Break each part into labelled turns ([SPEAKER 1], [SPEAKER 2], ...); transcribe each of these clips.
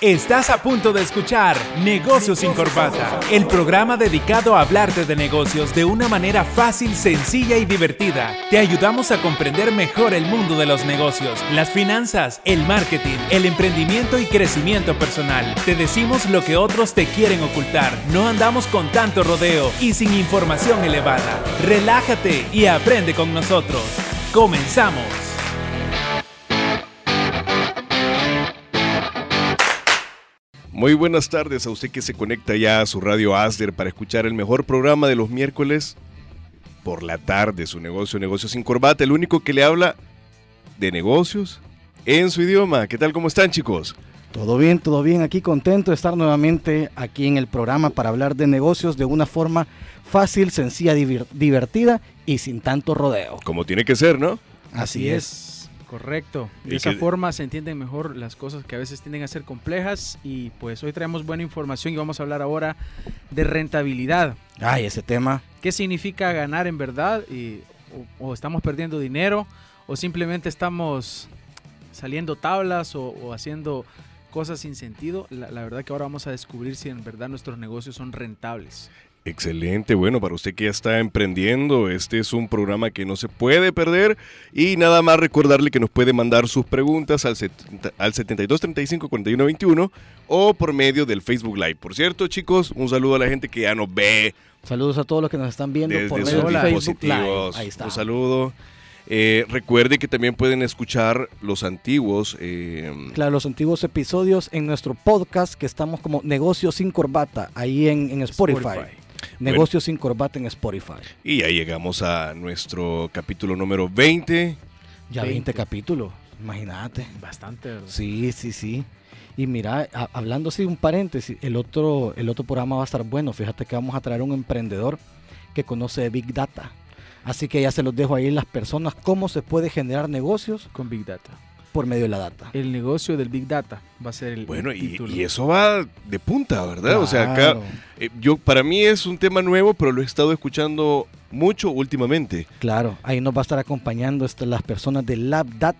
[SPEAKER 1] Estás a punto de escuchar Negocios sin Corbata, el programa dedicado a hablarte de negocios de una manera fácil, sencilla y divertida. Te ayudamos a comprender mejor el mundo de los negocios, las finanzas, el marketing, el emprendimiento y crecimiento personal. Te decimos lo que otros te quieren ocultar. No andamos con tanto rodeo y sin información elevada. Relájate y aprende con nosotros. Comenzamos.
[SPEAKER 2] Muy buenas tardes a usted que se conecta ya a su radio Asder para escuchar el mejor programa de los miércoles por la tarde, su negocio, negocio sin corbata, el único que le habla de negocios en su idioma. ¿Qué tal? ¿Cómo están chicos?
[SPEAKER 3] Todo bien, todo bien. Aquí contento de estar nuevamente aquí en el programa para hablar de negocios de una forma fácil, sencilla, divertida y sin tanto rodeo.
[SPEAKER 2] Como tiene que ser, ¿no?
[SPEAKER 4] Así, es. Correcto. De esa forma se entienden mejor las cosas que a veces tienden a ser complejas y pues hoy traemos buena información y vamos a hablar ahora de rentabilidad.
[SPEAKER 3] Ay, ese tema.
[SPEAKER 4] ¿Qué significa ganar en verdad? Y, o, estamos perdiendo dinero o simplemente estamos saliendo tablas o, haciendo cosas sin sentido. La, la verdad que ahora vamos a descubrir si en verdad nuestros negocios son rentables.
[SPEAKER 2] Excelente, bueno, para usted que ya está emprendiendo, este es un programa que no se puede perder y nada más recordarle que nos puede mandar sus preguntas al, al 72 35 41 21 o por medio del Facebook Live. Por cierto, chicos, un saludo a la gente que ya nos ve.
[SPEAKER 3] Saludos a todos los que nos están viendo por medio del Facebook Live.
[SPEAKER 2] Ahí está. Un saludo. Eh, recuerde que también pueden escuchar los antiguos. Eh,
[SPEAKER 3] claro, los antiguos episodios en nuestro podcast que estamos como Negocios sin Corbata, ahí en, Spotify. Negocios sin corbata en Spotify.
[SPEAKER 2] Y ya llegamos a nuestro capítulo número 20.
[SPEAKER 3] Ya 20, capítulos, imagínate.
[SPEAKER 4] Bastante, ¿verdad?
[SPEAKER 3] Sí, sí, sí. Y mira, hablando así un paréntesis, el otro, el otro programa va a estar bueno. Fíjate que vamos a traer un emprendedor que conoce Big Data. Así que ya se los dejo ahí en las personas cómo se puede generar negocios
[SPEAKER 4] con Big Data
[SPEAKER 3] por medio de la data.
[SPEAKER 4] El negocio del Big Data va a ser el
[SPEAKER 2] Bueno,
[SPEAKER 4] y,
[SPEAKER 2] y, eso va de punta, ¿verdad? O sea, acá eh, yo para mí es un tema nuevo, pero lo he estado escuchando mucho últimamente.
[SPEAKER 3] Claro, ahí nos va a estar acompañando este, las personas de LabDat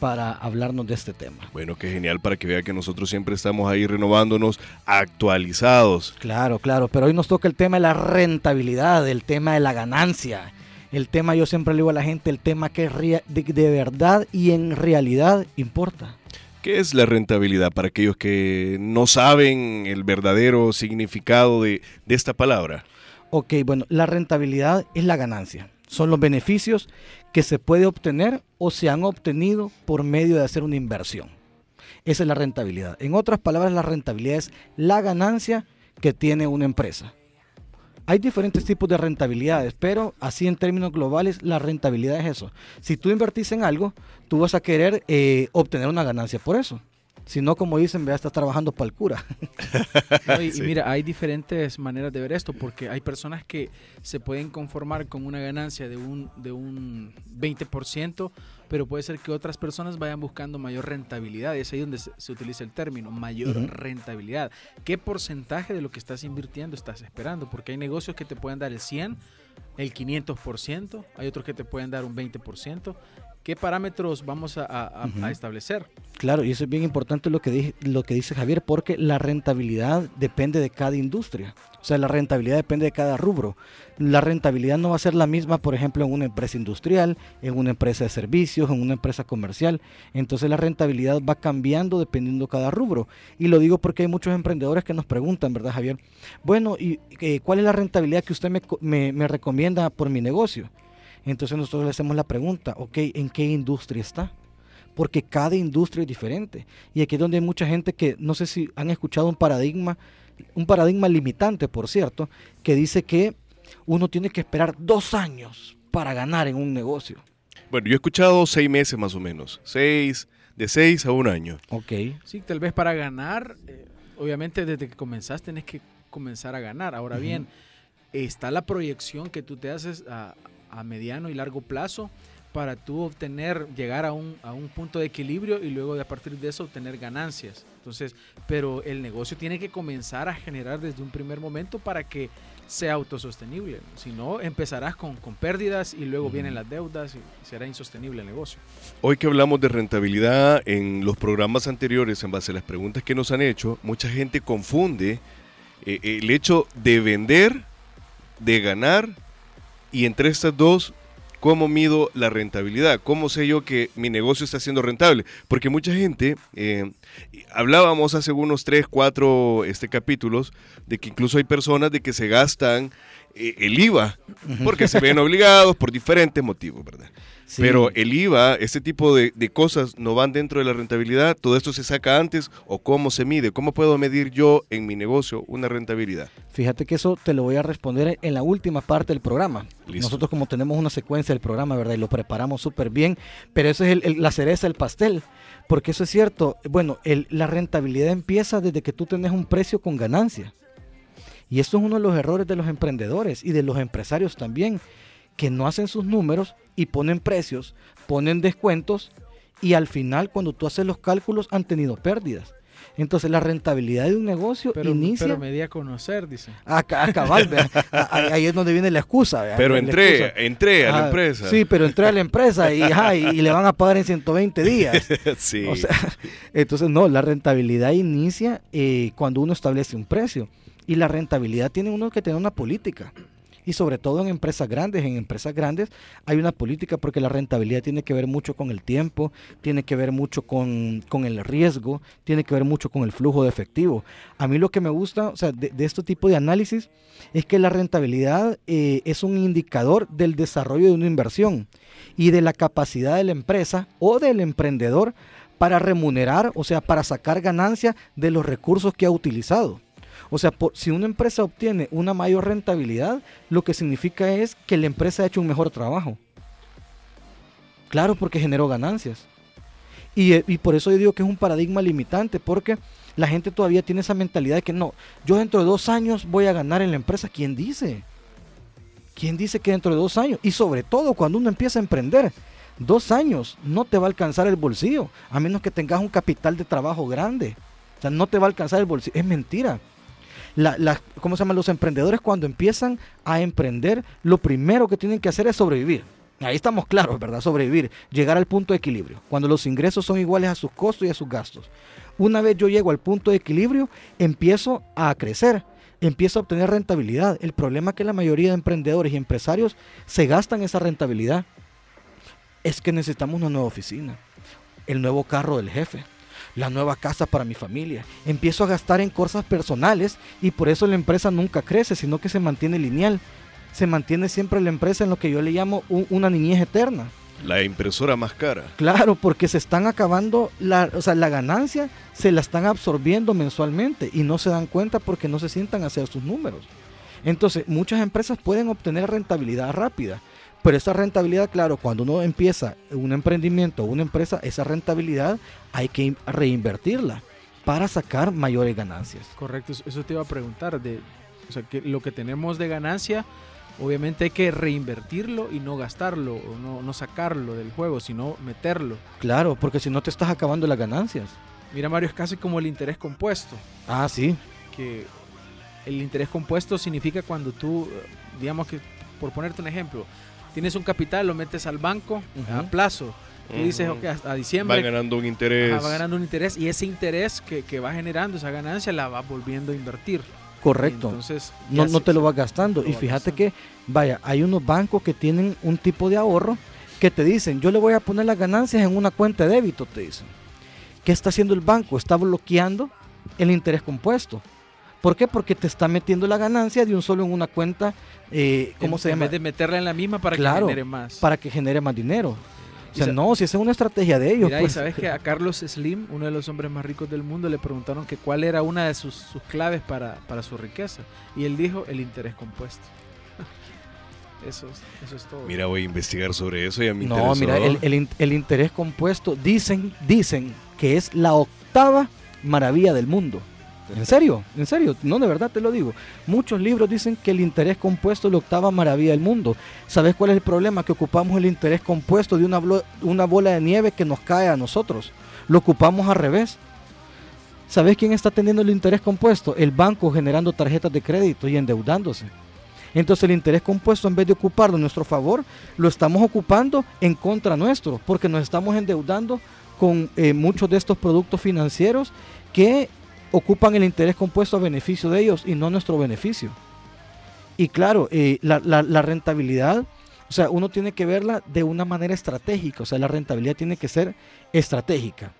[SPEAKER 3] para hablarnos de este tema.
[SPEAKER 2] Bueno, qué genial para que vea que nosotros siempre estamos ahí renovándonos, actualizados.
[SPEAKER 3] Claro, claro, pero hoy nos toca el tema de la rentabilidad, el tema de la ganancia el tema, yo siempre le digo a la gente, el tema que de, verdad y en realidad importa.
[SPEAKER 2] ¿Qué es la rentabilidad para aquellos que no saben el verdadero significado de, de, esta palabra?
[SPEAKER 3] Ok, bueno, la rentabilidad es la ganancia. Son los beneficios que se puede obtener o se han obtenido por medio de hacer una inversión. Esa es la rentabilidad. En otras palabras, la rentabilidad es la ganancia que tiene una empresa. Hay diferentes tipos de rentabilidades, pero así en términos globales, la rentabilidad es eso. Si tú invertís en algo, tú vas a querer eh, obtener una ganancia por eso. Si no, como dicen, vea, estás trabajando para el cura.
[SPEAKER 4] y, mira, hay diferentes maneras de ver esto, porque hay personas que se pueden conformar con una ganancia de un, de un 20%, pero puede ser que otras personas vayan buscando mayor rentabilidad. Y es ahí donde se, utiliza el término, mayor rentabilidad. ¿Qué porcentaje de lo que estás invirtiendo estás esperando? Porque hay negocios que te pueden dar el 100, el 500%, hay otros que te pueden dar un 20%. ¿Qué parámetros vamos a, establecer?
[SPEAKER 3] Claro, y eso es bien importante lo que, lo que dice Javier, porque la rentabilidad depende de cada industria. O sea, la rentabilidad depende de cada rubro. La rentabilidad no va a ser la misma, por ejemplo, en una empresa industrial, en una empresa de servicios, en una empresa comercial. Entonces la rentabilidad va cambiando dependiendo de cada rubro. Y lo digo porque hay muchos emprendedores que nos preguntan, ¿verdad, Javier? Bueno, ¿y eh, cuál es la rentabilidad que usted me, me recomienda por mi negocio? Entonces nosotros le hacemos la pregunta, ok, ¿en qué industria está? Porque cada industria es diferente. Y aquí es donde hay mucha gente que, no sé si han escuchado un paradigma, un paradigma limitante, por cierto, que dice que uno tiene que esperar dos años para ganar en un negocio.
[SPEAKER 2] Bueno, yo he escuchado seis meses más o menos, seis, de seis a un año.
[SPEAKER 3] Ok.
[SPEAKER 4] Sí, tal vez para ganar, eh, obviamente desde que comenzaste tienes que comenzar a ganar. Ahora bien, está la proyección que tú te haces a, a mediano y largo plazo para tú obtener, llegar a un, a un punto de equilibrio y luego de a partir de eso obtener ganancias. Entonces, pero el negocio tiene que comenzar a generar desde un primer momento para que sea autosostenible. Si no, empezarás con, con pérdidas y luego vienen las deudas y será insostenible el negocio.
[SPEAKER 2] Hoy que hablamos de rentabilidad en los programas anteriores, en base a las preguntas que nos han hecho, mucha gente confunde eh, el hecho de vender, de ganar, y entre estas dos ¿Cómo mido la rentabilidad? ¿Cómo sé yo que mi negocio está siendo rentable? Porque mucha gente, eh, hablábamos hace unos 3, 4 este, capítulos, de que incluso hay personas de que se gastan eh, el IVA, porque se ven obligados por diferentes motivos, ¿verdad? Pero el IVA, este tipo de, cosas no van dentro de la rentabilidad, todo esto se saca antes o cómo se mide, cómo puedo medir yo en mi negocio una rentabilidad.
[SPEAKER 3] Fíjate que eso te lo voy a responder en la última parte del programa. Nosotros como tenemos una secuencia del programa, ¿verdad? Y lo preparamos súper bien, pero eso es la cereza del pastel, porque eso es cierto, bueno, la rentabilidad empieza desde que tú tenés un precio con ganancia. Y esto es uno de los errores de los emprendedores y de los empresarios también que no hacen sus números y ponen precios, ponen descuentos y al final cuando tú haces los cálculos han tenido pérdidas. Entonces la rentabilidad de un negocio inicia...
[SPEAKER 4] Pero me di a conocer, dice.
[SPEAKER 3] A, cabal, ahí es donde viene la excusa.
[SPEAKER 2] Pero entré, entré a la empresa.
[SPEAKER 3] Sí, pero entré a la empresa y, y, le van a pagar en 120 días.
[SPEAKER 2] sí.
[SPEAKER 3] entonces no, la rentabilidad inicia eh, cuando uno establece un precio. Y la rentabilidad tiene uno que tener una política y sobre todo en empresas grandes. En empresas grandes hay una política porque la rentabilidad tiene que ver mucho con el tiempo, tiene que ver mucho con, el riesgo, tiene que ver mucho con el flujo de efectivo. A mí lo que me gusta o sea, de, este tipo de análisis es que la rentabilidad eh, es un indicador del desarrollo de una inversión y de la capacidad de la empresa o del emprendedor para remunerar, o sea, para sacar ganancia de los recursos que ha utilizado. O sea, si una empresa obtiene una mayor rentabilidad, lo que significa es que la empresa ha hecho un mejor trabajo. Claro, porque generó ganancias. Y, eh, y, por eso yo digo que es un paradigma limitante, porque la gente todavía tiene esa mentalidad de que no, yo dentro de dos años voy a ganar en la empresa. ¿Quién dice? ¿Quién dice que dentro de dos años? Y sobre todo cuando uno empieza a emprender, dos años no te va a alcanzar el bolsillo, a menos que tengas un capital de trabajo grande. O sea, no te va a alcanzar el bolsillo. Es mentira la, ¿cómo se llama? Los emprendedores cuando empiezan a emprender, lo primero que tienen que hacer es sobrevivir. Ahí estamos claros, ¿verdad? Sobrevivir, llegar al punto de equilibrio, cuando los ingresos son iguales a sus costos y a sus gastos. Una vez yo llego al punto de equilibrio, empiezo a crecer, empiezo a obtener rentabilidad. El problema es que la mayoría de emprendedores y empresarios se gastan esa rentabilidad. Es que necesitamos una nueva oficina, el nuevo carro del jefe, la nueva casa para mi familia. Empiezo a gastar en cosas personales y por eso la empresa nunca crece, sino que se mantiene lineal. Se mantiene siempre la empresa en lo que yo le llamo una niñez eterna.
[SPEAKER 2] La impresora más cara.
[SPEAKER 3] Claro, porque se están acabando, la, o sea, la ganancia se la están absorbiendo mensualmente y no se dan cuenta porque no se sientan a hacer sus números. Entonces, muchas empresas pueden obtener rentabilidad rápida, pero esa rentabilidad, claro, cuando uno empieza un emprendimiento o una empresa, esa rentabilidad hay que reinvertirla para sacar mayores ganancias.
[SPEAKER 4] Correcto, eso te iba a preguntar. De, o sea, que lo que tenemos de ganancia, obviamente hay que reinvertirlo y no gastarlo, o no, no sacarlo del juego, sino meterlo.
[SPEAKER 3] Claro, porque si no te estás acabando las ganancias.
[SPEAKER 4] Mira, Mario, es casi como el interés compuesto.
[SPEAKER 3] Ah, sí.
[SPEAKER 4] Que el interés compuesto significa cuando tú, digamos que, por ponerte un ejemplo, tienes un capital, lo metes al banco a plazo. Tú dices, ok, a, diciembre.
[SPEAKER 2] Va ganando un interés.
[SPEAKER 4] va ganando un interés y ese interés que, que, va generando esa ganancia la va volviendo a invertir.
[SPEAKER 3] Correcto. Entonces, no, no te lo vas gastando. y fíjate que, vaya, hay unos bancos que tienen un tipo de ahorro que te dicen, yo le voy a poner las ganancias en una cuenta de débito, te dicen. ¿Qué está haciendo el banco? Está bloqueando el interés compuesto. ¿Por qué? Porque te está metiendo la ganancia de un solo en una cuenta, eh, ¿cómo se llama?
[SPEAKER 4] En vez de meterla en la misma para que genere más.
[SPEAKER 3] Para que genere más dinero. O sea, no, si esa es una estrategia de ellos.
[SPEAKER 4] Mira,
[SPEAKER 3] pues.
[SPEAKER 4] y sabes que a Carlos Slim, uno de los hombres más ricos del mundo, le preguntaron que cuál era una de sus, claves para, su riqueza. Y él dijo el interés compuesto. Eso es, eso es, todo.
[SPEAKER 2] Mira, voy a investigar sobre eso y a mí
[SPEAKER 3] No, mira, el, el, el, interés compuesto dicen, dicen que es la octava maravilla del mundo. En serio, en serio, no de verdad te lo digo. Muchos libros dicen que el interés compuesto es la octava maravilla del mundo. ¿Sabes cuál es el problema? Que ocupamos el interés compuesto de una, bola de nieve que nos cae a nosotros. Lo ocupamos al revés. ¿Sabes quién está teniendo el interés compuesto? El banco generando tarjetas de crédito y endeudándose. Entonces el interés compuesto en vez de ocuparlo en nuestro favor, lo estamos ocupando en contra nuestro, porque nos estamos endeudando con eh, muchos de estos productos financieros que ocupan el interés compuesto a beneficio de ellos y no nuestro beneficio. Y claro, eh, la, rentabilidad, o sea, uno tiene que verla de una manera estratégica, o sea, la rentabilidad tiene que ser estratégica.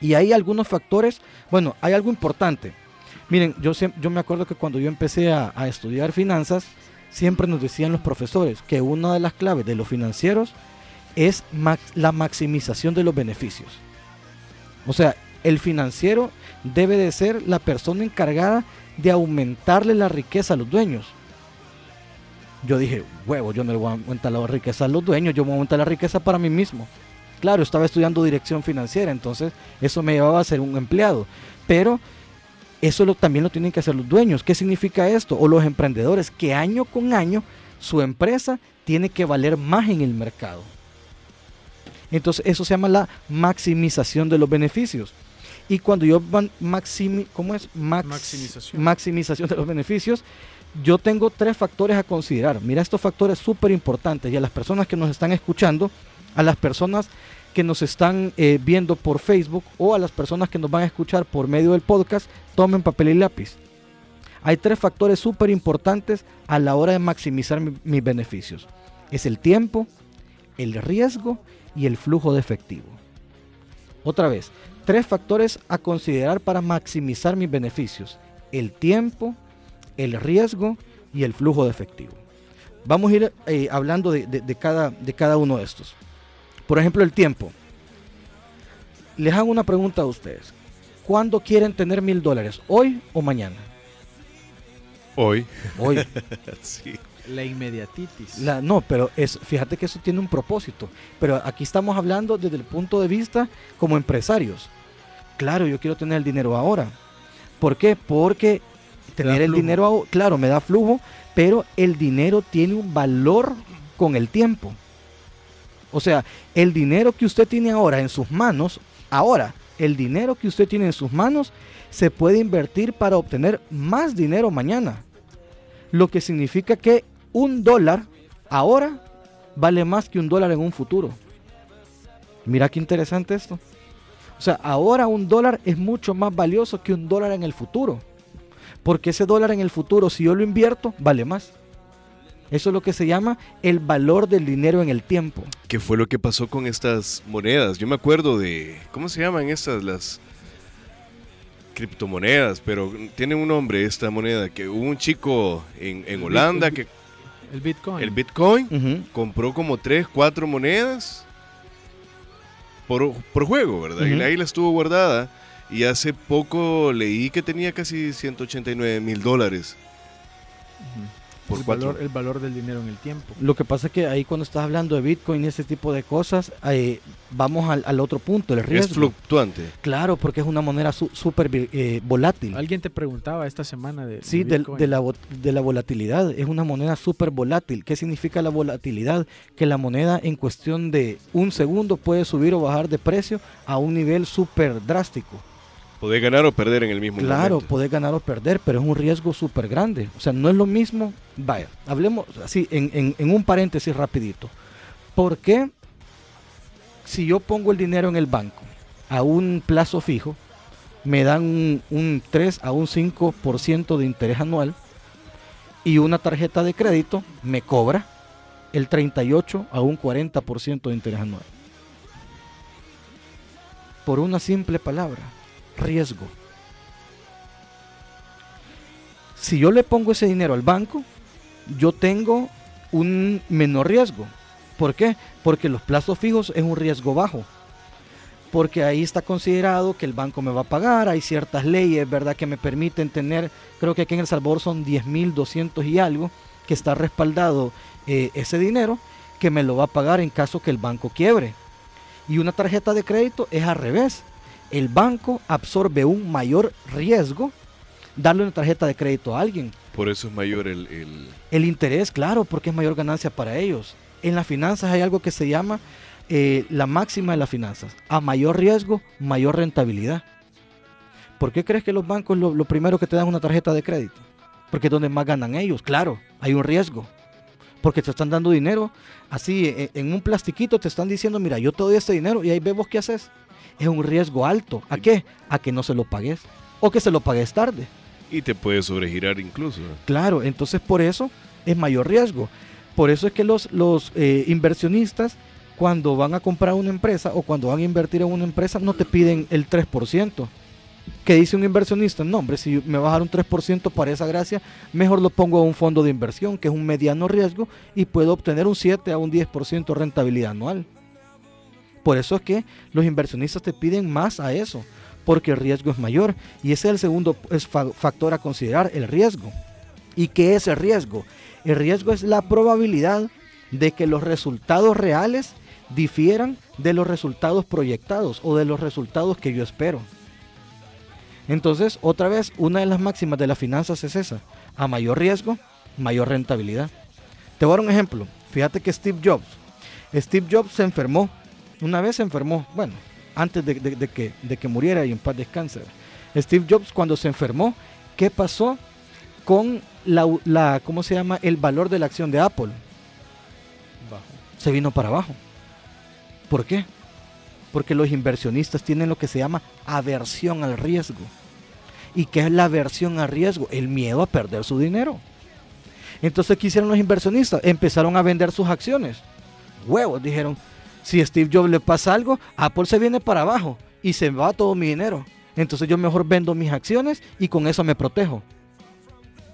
[SPEAKER 3] Y hay algunos factores, bueno, hay algo importante. Miren, yo, yo me acuerdo que cuando yo empecé a estudiar finanzas, siempre nos decían los profesores que una de las claves de los financieros es la maximización de los beneficios. O sea, el financiero debe de ser la persona encargada de aumentarle la riqueza a los dueños. Yo dije, huevo, yo no le voy a aumentar la riqueza a los dueños, yo voy a aumentar la riqueza para mí mismo. Claro, estaba estudiando dirección financiera, entonces eso me llevaba a ser un empleado. Pero eso también lo tienen que hacer los dueños. ¿Qué significa esto? O los emprendedores, que año con año su empresa tiene que valer más en el mercado. Entonces eso se llama la maximización de los beneficios. Y cuando yo maximi, ¿cómo es? maximización. maximización de los beneficios, yo tengo tres factores a considerar. Mira estos factores súper importantes y a las personas que nos están escuchando, a las personas que nos están eh, viendo por Facebook o a las personas que nos van a escuchar por medio del podcast, tomen papel y lápiz. Hay tres factores súper importantes a la hora de maximizar mis beneficios. Es el tiempo, el riesgo y el flujo de efectivo. Otra vez, tres factores a considerar para maximizar mis beneficios. El tiempo, el riesgo y el flujo de efectivo. Vamos a ir eh, hablando de, cada, de cada uno de estos. Por ejemplo, el tiempo. Les hago una pregunta a ustedes. ¿Cuándo quieren tener mil dólares? ¿Hoy o mañana?
[SPEAKER 2] Hoy.
[SPEAKER 3] Hoy.
[SPEAKER 4] sí. La inmediatitis.
[SPEAKER 3] La, no, pero es, fíjate que eso tiene un propósito. Pero aquí estamos hablando desde el punto de vista como empresarios. Claro, yo quiero tener el dinero ahora. ¿Por qué? Porque tener el dinero, claro, me da flujo, pero el dinero tiene un valor con el tiempo. O sea, el dinero que usted tiene ahora en sus manos, ahora, el dinero que usted tiene en sus manos se puede invertir para obtener más dinero mañana. Lo que significa que un dólar ahora vale más que un dólar en un futuro. Mira qué interesante esto. O sea, ahora un dólar es mucho más valioso que un dólar en el futuro. Porque ese dólar en el futuro, si yo lo invierto, vale más. Eso es lo que se llama el valor del dinero en el tiempo.
[SPEAKER 2] ¿Qué fue lo que pasó con estas monedas? Yo me acuerdo de, ¿cómo se llaman estas? Las criptomonedas, pero tiene un nombre esta moneda, que hubo un chico en, Holanda que...
[SPEAKER 4] El Bitcoin.
[SPEAKER 2] El Bitcoin compró como tres, cuatro monedas por, juego, ¿verdad? Y ahí la estuvo guardada. Y hace poco leí que tenía casi 189 mil dólares
[SPEAKER 4] el, valor, el valor del dinero en el tiempo.
[SPEAKER 3] Lo que pasa es que ahí cuando estás hablando de Bitcoin y ese tipo de cosas, eh, vamos al, otro punto, el riesgo.
[SPEAKER 2] Es fluctuante.
[SPEAKER 3] Claro, porque es una moneda súper eh, volátil.
[SPEAKER 4] Alguien te preguntaba esta semana de,
[SPEAKER 3] sí, de, de, la, de la volatilidad. Es una moneda súper volátil. ¿Qué significa la volatilidad? Que la moneda en cuestión de un segundo puede subir o bajar de precio a un nivel súper drástico.
[SPEAKER 2] Podés ganar o perder en el mismo
[SPEAKER 3] claro, momento. Claro, ganar o perder, pero es un riesgo súper grande. O sea, no es lo mismo. Vaya, hablemos así, en, un paréntesis rapidito. ¿Por qué si yo pongo el dinero en el banco a un plazo fijo, me dan un, un 3 a un 5% de interés anual y una tarjeta de crédito me cobra el 38 a un 40% de interés anual? Por una simple palabra, riesgo. Si yo le pongo ese dinero al banco, yo tengo un menor riesgo. ¿Por qué? Porque los plazos fijos es un riesgo bajo. Porque ahí está considerado que el banco me va a pagar, hay ciertas leyes, ¿verdad?, que me permiten tener, creo que aquí en El Salvador son 10.200 y algo, que está respaldado eh, ese dinero, que me lo va a pagar en caso que el banco quiebre. Y una tarjeta de crédito es al revés el banco absorbe un mayor riesgo darle una tarjeta de crédito a alguien.
[SPEAKER 2] Por eso es mayor el...
[SPEAKER 3] El, interés, claro, porque es mayor ganancia para ellos. En las finanzas hay algo que se llama eh, la máxima de las finanzas. A mayor riesgo, mayor rentabilidad. ¿Por qué crees que los bancos lo, lo primero que te dan una tarjeta de crédito? Porque es donde más ganan ellos. Claro, hay un riesgo porque te están dando dinero. Así e, en, un plastiquito te están diciendo mira yo te doy este dinero y ahí vemos qué haces es un riesgo alto. ¿a qué? a que no se lo pagues o que se lo pagues tarde.
[SPEAKER 2] Y te puede sobregirar incluso
[SPEAKER 3] claro entonces por eso es mayor riesgo. Por eso es que los, los eh, inversionistas cuando van a comprar una empresa o cuando van a invertir en una empresa no te piden el 3% que dice un inversionista, no hombre, si me va a dar un 3% para esa gracia, mejor lo pongo a un fondo de inversión, que es un mediano riesgo, y puedo obtener un 7 a un 10% rentabilidad anual. Por eso es que los inversionistas te piden más a eso, porque el riesgo es mayor. Y ese es el segundo factor a considerar, el riesgo. ¿Y qué es el riesgo? El riesgo es la probabilidad de que los resultados reales difieran de los resultados proyectados o de los resultados que yo espero. Entonces, otra vez, una de las máximas de las finanzas es esa. A mayor riesgo, mayor rentabilidad. Te voy a dar un ejemplo. Fíjate que Steve Jobs. Steve Jobs se enfermó. Una vez se enfermó. Bueno, antes de, que, de que muriera y en paz descanse. Steve Jobs cuando se enfermó, ¿qué pasó con la, la ¿cómo se llama? El valor de la acción de Apple. Bajo. Se vino para abajo. ¿Por qué? Porque los inversionistas tienen lo que se llama aversión al riesgo. ¿Y qué es la aversión al riesgo? El miedo a perder su dinero. Entonces, ¿qué hicieron los inversionistas? Empezaron a vender sus acciones. Huevos, dijeron, si Steve Jobs le pasa algo, Apple se viene para abajo y se va todo mi dinero. Entonces yo mejor vendo mis acciones y con eso me protejo.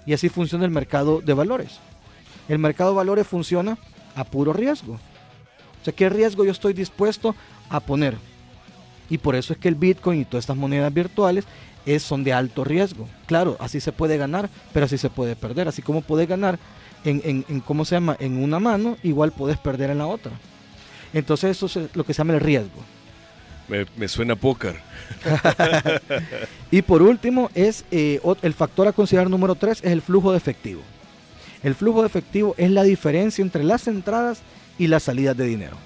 [SPEAKER 3] Y así funciona el mercado de valores. El mercado de valores funciona a puro riesgo. O sea, ¿qué riesgo yo estoy dispuesto a poner. Y por eso es que el Bitcoin y todas estas monedas virtuales es, son de alto riesgo. Claro, así se puede ganar, pero así se puede perder. Así como puedes ganar en, en, ¿cómo se llama? En una mano, igual puedes perder en la otra. Entonces eso es lo que se llama el riesgo.
[SPEAKER 2] Me, suena póker.
[SPEAKER 3] y por último, es eh, el factor a considerar número 3 es el flujo de efectivo. El flujo de efectivo es la diferencia entre las entradas y las salidas de dinero.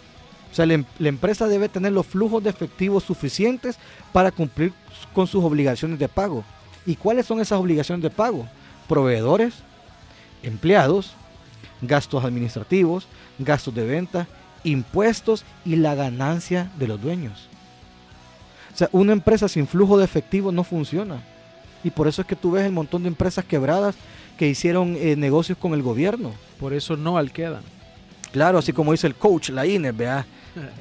[SPEAKER 3] O sea, em, la, empresa debe tener los flujos de efectivo suficientes para cumplir con sus obligaciones de pago. ¿Y cuáles son esas obligaciones de pago? Proveedores, empleados, gastos administrativos, gastos de venta, impuestos y la ganancia de los dueños. O sea, una empresa sin flujo de efectivo no funciona. Y por eso es que tú ves el montón de empresas quebradas que hicieron eh, negocios con el gobierno.
[SPEAKER 4] Por eso no alquedan.
[SPEAKER 3] Claro, así como dice el coach Laínez, vea.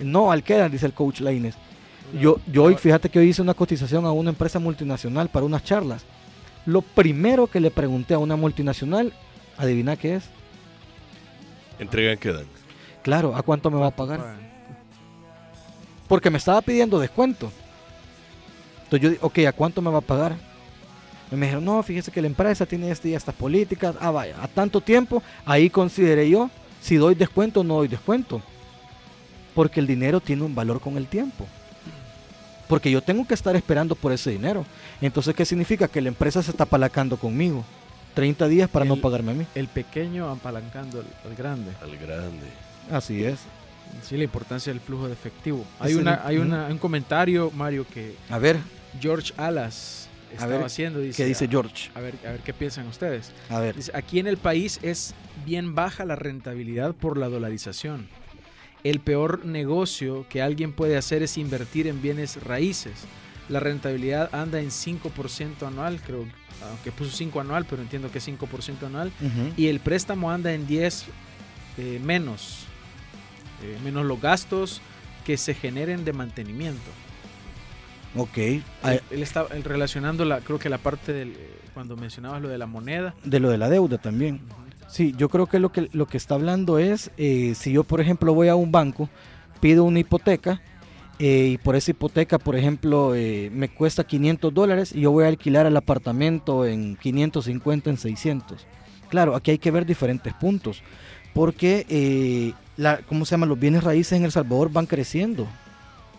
[SPEAKER 3] No alquedan, dice el coach Laínez. Yo, yo hoy, fíjate que hoy hice una cotización a una empresa multinacional para unas charlas. Lo primero que le pregunté a una multinacional, adivina qué es.
[SPEAKER 2] Entregan quedan.
[SPEAKER 3] Claro, ¿a cuánto me va a pagar? Porque me estaba pidiendo descuento. Entonces yo dije, ok, ¿a cuánto me va a pagar? Y me dijeron, no, fíjese que la empresa tiene este y estas políticas. Ah, vaya, a tanto tiempo, ahí consideré yo si doy descuento o no doy descuento. Porque el dinero tiene un valor con el tiempo. Porque yo tengo que estar esperando por ese dinero. Entonces, ¿qué significa? Que la empresa se está apalancando conmigo. 30 días para no pagarme a mí.
[SPEAKER 4] El pequeño apalancando al, grande.
[SPEAKER 2] Al grande.
[SPEAKER 3] Así es.
[SPEAKER 4] Sí, la importancia del flujo de efectivo. Hay, una, hay un comentario, Mario, que...
[SPEAKER 3] A ver.
[SPEAKER 4] George Alas estaba haciendo. Dice,
[SPEAKER 3] ¿Qué dice George?
[SPEAKER 4] A ver, a ver qué piensan ustedes.
[SPEAKER 3] A ver.
[SPEAKER 4] aquí en el país es bien baja la rentabilidad por la dolarización el peor negocio que alguien puede hacer es invertir en bienes raíces. La rentabilidad anda en 5% anual, creo, aunque puso 5 anual, pero entiendo que es 5% anual. Y el préstamo anda en 10 eh, menos, eh, menos los gastos que se generen de mantenimiento.
[SPEAKER 3] Ok.
[SPEAKER 4] Él, está relacionando, la, creo que la parte del, eh, cuando mencionabas lo de la moneda.
[SPEAKER 3] De lo de la deuda también. Sí, yo creo que lo que, lo que está hablando es, eh, si yo por ejemplo voy a un banco, pido una hipoteca eh, y por esa hipoteca, por ejemplo, eh, me cuesta 500 dólares y yo voy a alquilar el apartamento en 550, en 600. Claro, aquí hay que ver diferentes puntos, porque, la, ¿cómo se llama? Los bienes raíces en El Salvador van creciendo.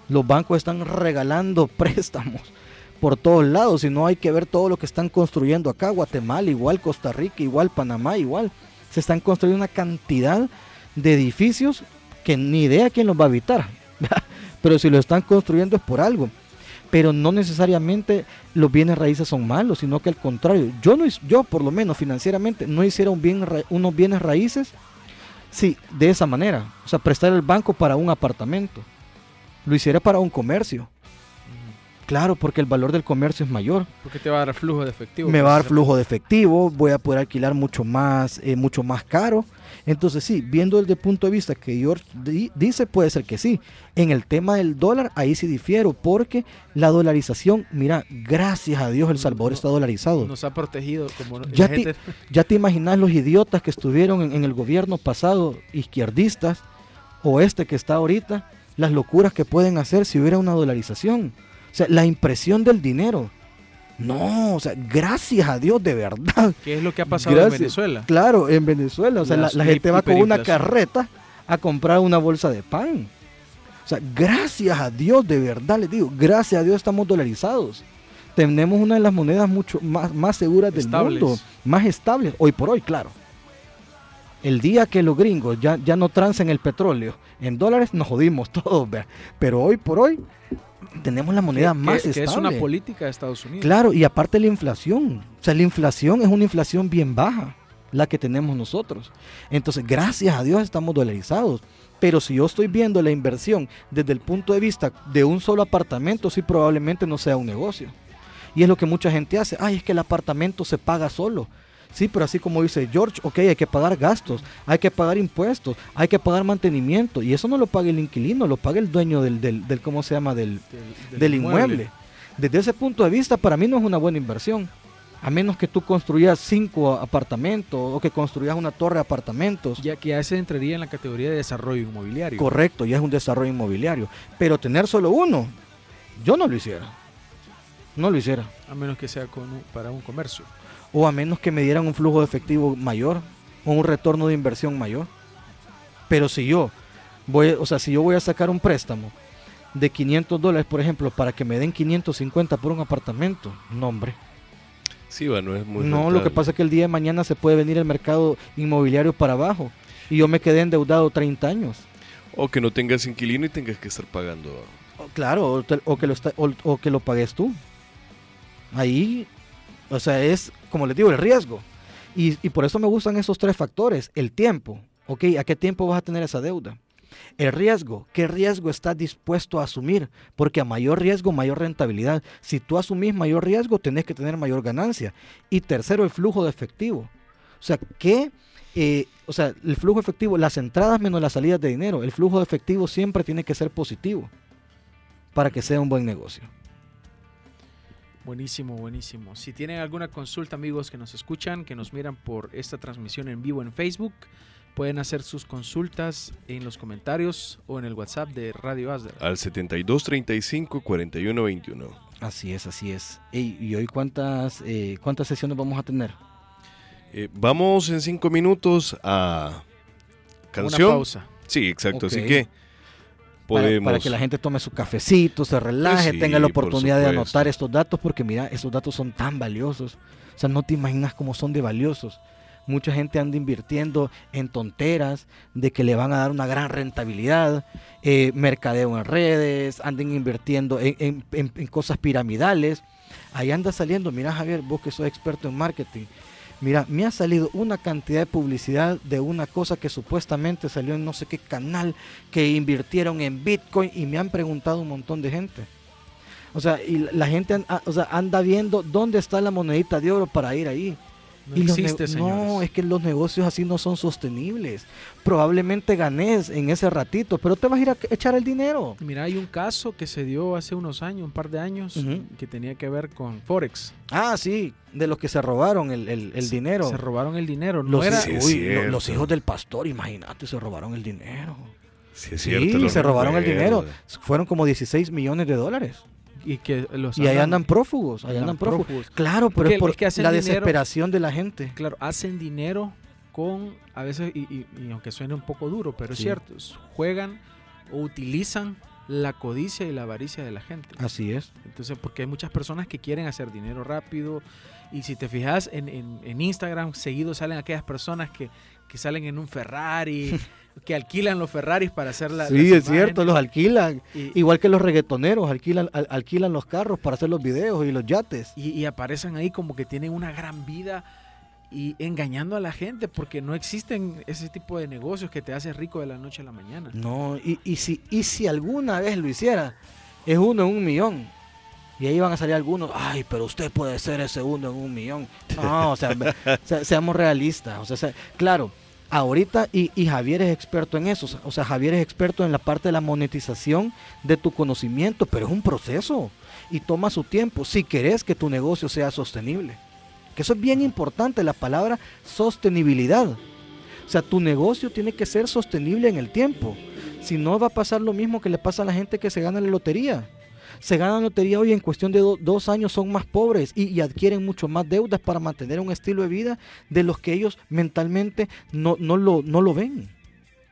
[SPEAKER 3] Los bancos están regalando préstamos por todos lados, sino hay que ver todo lo que están construyendo acá, Guatemala igual, Costa Rica igual, Panamá igual. Se están construyendo una cantidad de edificios que ni idea quién los va a habitar. Pero si lo están construyendo es por algo. Pero no necesariamente los bienes raíces son malos, sino que al contrario, yo no yo por lo menos financieramente no hiciera bien, unos bienes raíces sí, de esa manera, o sea, prestar el banco para un apartamento. Lo hiciera para un comercio. Claro, porque el valor del comercio es mayor.
[SPEAKER 4] Porque te va a dar flujo de efectivo.
[SPEAKER 3] Me va a dar flujo de efectivo, voy a poder alquilar mucho más, eh, mucho más caro. Entonces sí, viendo desde el punto de vista que George dice, puede ser que sí. En el tema del dólar, ahí sí difiero, porque la dolarización, mira, gracias a Dios El Salvador está dolarizado.
[SPEAKER 4] Nos ha protegido como...
[SPEAKER 3] Ya, te, ya te imaginas los idiotas que estuvieron en, en el gobierno pasado, izquierdistas, o este que está ahorita, las locuras que pueden hacer si hubiera una dolarización. O sea, la impresión del dinero. No, o sea, gracias a Dios de verdad.
[SPEAKER 4] ¿Qué es lo que ha pasado en Venezuela?
[SPEAKER 3] Claro, en Venezuela. O sea, la, gente va con una carreta a comprar una bolsa de pan. O sea, gracias a Dios, de verdad les digo, gracias a Dios estamos dolarizados. Tenemos una de las monedas mucho más, más seguras del mundo, más estables, hoy por hoy, claro. El día que los gringos ya, ya no trancen el petróleo en dólares, nos jodimos todos, pero hoy por hoy tenemos la moneda más estable.
[SPEAKER 4] Que es una política de Estados Unidos.
[SPEAKER 3] Claro, y aparte la inflación. O sea, la inflación es una inflación bien baja, la que tenemos nosotros. Entonces, gracias a Dios estamos dolarizados. Pero si yo estoy viendo la inversión desde el punto de vista de un solo apartamento, sí probablemente no sea un negocio. Y es lo que mucha gente hace. Ay, es que el apartamento se paga solo. Sí, pero así como dice George, ok, hay que pagar gastos, hay que pagar impuestos, hay que pagar mantenimiento. Y eso no lo paga el inquilino, lo paga el dueño del, del, ¿cómo se llama? Del, del, inmueble. Desde ese punto de vista, para mí no es una buena inversión. A menos que tú construyas cinco apartamentos o que construyas una torre de apartamentos.
[SPEAKER 4] Ya que ya se entraría en la categoría de desarrollo inmobiliario.
[SPEAKER 3] Correcto, ya es un desarrollo inmobiliario. Pero tener solo uno, yo no lo hiciera. No lo hiciera.
[SPEAKER 4] A menos que sea con para un comercio
[SPEAKER 3] o a menos que me dieran un flujo de efectivo mayor o un retorno de inversión mayor. Pero si yo voy, o sea, si yo voy a sacar un préstamo de 500 dólares, por ejemplo, para que me den 550 por un apartamento, no, hombre.
[SPEAKER 2] Sí, bueno, es muy
[SPEAKER 3] No, lo que pasa es que el día de mañana se puede venir el mercado inmobiliario para abajo y yo me quedé endeudado 30 años.
[SPEAKER 2] O que no tengas inquilino y tengas que estar pagando.
[SPEAKER 3] Claro, o, que, lo o que lo pagues tú. Ahí, o sea, es como les digo, el riesgo. Y, por eso me gustan esos tres factores. El tiempo, ¿ok? ¿A qué tiempo vas a tener esa deuda? El riesgo, ¿qué riesgo estás dispuesto a asumir? Porque a mayor riesgo, mayor rentabilidad. Si tú asumís mayor riesgo, tenés que tener mayor ganancia. Y tercero, el flujo de efectivo. O sea. Eh, o sea, el flujo efectivo, las entradas menos las salidas de dinero. El flujo de efectivo siempre tiene que ser positivo para que sea un buen negocio.
[SPEAKER 4] Buenísimo, buenísimo. Si tienen alguna consulta, amigos que nos escuchan, que nos miran por esta transmisión en vivo en Facebook, pueden hacer sus consultas en los comentarios o en el WhatsApp de Radio Asder.
[SPEAKER 2] Al 7235 4121.
[SPEAKER 3] Así es, así es. ¿Y hoy cuántas, eh, cuántas sesiones vamos a tener?
[SPEAKER 2] Eh, vamos en cinco minutos a canción.
[SPEAKER 4] Una pausa.
[SPEAKER 2] Sí, exacto. Así que
[SPEAKER 3] para, que la gente tome su cafecito, se relaje, tenga la oportunidad de anotar estos datos, porque mira, estos datos son tan valiosos. O sea, no te imaginas cómo son de valiosos. Mucha gente anda invirtiendo en tonteras de que le van a dar una gran rentabilidad, eh, mercadeo en redes, andan invirtiendo en, en cosas piramidales. Ahí anda saliendo, mira Javier, vos que sos experto en marketing, Mira, me ha salido una cantidad de publicidad de una cosa que supuestamente salió en no sé qué canal, que invirtieron en Bitcoin y me han preguntado un montón de gente. O sea, y la gente anda viendo dónde está la monedita de oro para ir ahí.
[SPEAKER 4] No existe,
[SPEAKER 3] No, es que los negocios así no son sostenibles. Probablemente ganes en ese ratito, pero te vas a ir a echar el dinero.
[SPEAKER 4] Mira, hay un caso que se dio hace unos años, un par de años, que tenía que ver con Forex.
[SPEAKER 3] Ah, sí, de los que se robaron el, dinero.
[SPEAKER 4] Se robaron el dinero.
[SPEAKER 3] No los, era... los hijos del pastor, imagínate, se robaron el dinero.
[SPEAKER 2] Sí, es cierto,
[SPEAKER 3] se robaron el dinero. Fueron como 16 millones de dólares
[SPEAKER 4] y que los
[SPEAKER 3] y ahí andan prófugos, ahí andan, prófugos. Claro, pero es por la desesperación de la gente.
[SPEAKER 4] Claro, hacen dinero con, a veces, y, aunque suene un poco duro, pero es cierto, juegan o utilizan la codicia y la avaricia de la gente.
[SPEAKER 3] Así es.
[SPEAKER 4] Entonces, porque hay muchas personas que quieren hacer dinero rápido y si te fijas en, en- en Instagram, seguido salen aquellas personas que, que salen en un Ferrari, que alquilan los Ferraris para hacer la...
[SPEAKER 3] sí, es cierto, los alquilan.
[SPEAKER 4] Y-
[SPEAKER 3] Igual que los reggaetoneros, alquilan, al- alquilan los carros para hacer los videos y los yates.
[SPEAKER 4] y, y aparecen ahí como que tienen una gran vida y engañando a la gente porque no existen ese tipo de negocios que te hace rico de la noche a la mañana.
[SPEAKER 3] No, y, y, si, y si alguna vez lo hiciera, es uno en un millón. Y ahí van a salir algunos, ay, pero usted puede ser ese uno en un millón. No, o sea, se- seamos realistas. O sea, se- claro, ahorita, y, Javier es experto en eso. O sea, Javier es experto en la parte de la monetización de tu conocimiento, pero es un proceso y toma su tiempo si querés que tu negocio sea sostenible. Que eso es bien importante, la palabra sostenibilidad. O sea, tu negocio tiene que ser sostenible en el tiempo. Si no, va a pasar lo mismo que le pasa a la gente que se gana la lotería. Se ganan lotería hoy en cuestión de do- dos años son más pobres y, y adquieren mucho más deudas para mantener un estilo de vida de los que ellos mentalmente no, no, lo, no lo ven.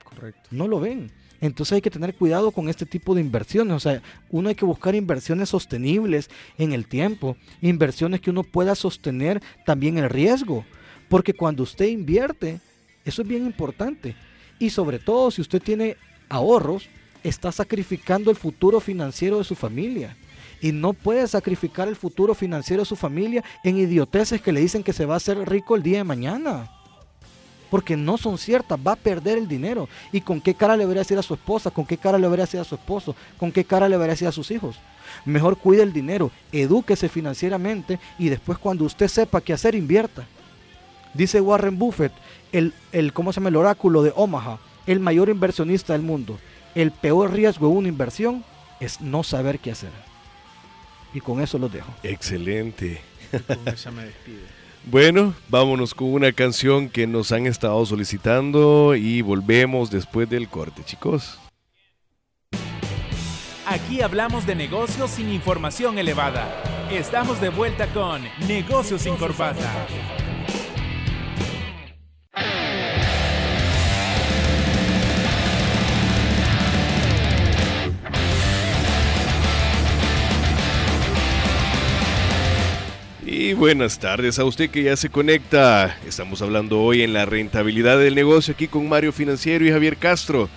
[SPEAKER 4] Correcto.
[SPEAKER 3] No lo ven. Entonces hay que tener cuidado con este tipo de inversiones. O sea, uno hay que buscar inversiones sostenibles en el tiempo. Inversiones que uno pueda sostener también el riesgo. Porque cuando usted invierte, eso es bien importante. Y sobre todo si usted tiene ahorros, está sacrificando el futuro financiero de su familia. Y no puede sacrificar el futuro financiero de su familia en idioteces que le dicen que se va a hacer rico el día de mañana porque no son ciertas, va a perder el dinero. ¿Y con qué cara le va a decir a su esposa? ¿Con qué cara le va a decir a su esposo? ¿Con qué cara le va a decir a sus hijos? Mejor cuide el dinero, edúquese financieramente y después cuando usted sepa qué hacer, invierta. Dice Warren Buffett, el, el, ¿cómo se llama? el oráculo de Omaha, el mayor inversionista del mundo. El peor riesgo de una inversión es no saber qué hacer. Y con eso los dejo.
[SPEAKER 2] Excelente.
[SPEAKER 4] Y con esa me despido.
[SPEAKER 2] Bueno, vámonos con una canción que nos han estado solicitando y volvemos después del corte, chicos.
[SPEAKER 1] Aquí hablamos de negocios sin información elevada. Estamos de vuelta con Negocios sin Corbata.
[SPEAKER 2] Y buenas tardes a usted que ya se conecta. Estamos hablando hoy en la rentabilidad del negocio aquí con Mario Financiero y Javier Castro.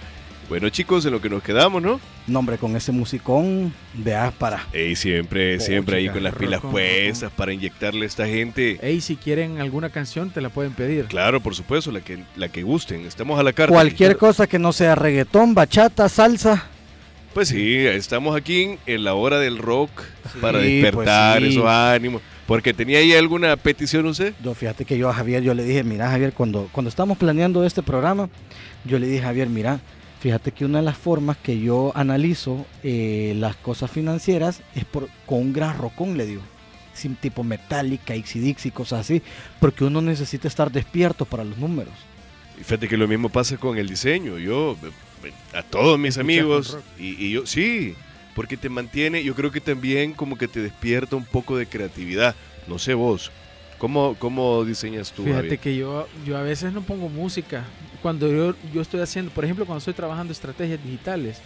[SPEAKER 2] Bueno chicos, en lo que nos quedamos, ¿no?
[SPEAKER 3] Nombre con ese musicón de Áspara.
[SPEAKER 2] Ey, siempre,
[SPEAKER 3] Oh,
[SPEAKER 2] siempre ahí con las pilas puestas para inyectarle a esta gente.
[SPEAKER 4] Ey, si quieren alguna canción, te la pueden pedir.
[SPEAKER 2] Claro, por supuesto, la que, la que gusten. Estamos a la carta.
[SPEAKER 3] Cualquier cosa que no sea reggaetón, bachata, salsa.
[SPEAKER 2] Pues sí, estamos aquí en la hora del rock para
[SPEAKER 3] Sí,
[SPEAKER 2] despertar
[SPEAKER 3] pues sí.
[SPEAKER 2] esos ánimos. Porque tenía ahí alguna petición, usted.
[SPEAKER 3] Yo, fíjate que yo a Javier, yo le dije, mira Javier, cuando, cuando estábamos planeando este programa, yo le dije Javier, mira, fíjate que una de las formas que yo analizo eh, las cosas financieras es por, con un gran rocón, le digo. Sin tipo metálica, y cosas así. Porque uno necesita estar despierto para los números.
[SPEAKER 2] Y fíjate que lo mismo pasa con el diseño. Yo, a todos mis amigos, y, y yo, sí, porque te mantiene, yo creo que también como que te despierta un poco de creatividad. No sé vos, ¿cómo, cómo diseñas tú?
[SPEAKER 4] Fíjate
[SPEAKER 2] Javier?
[SPEAKER 4] que yo, yo a veces no pongo música. Cuando yo, yo estoy haciendo, por ejemplo, cuando estoy trabajando estrategias digitales,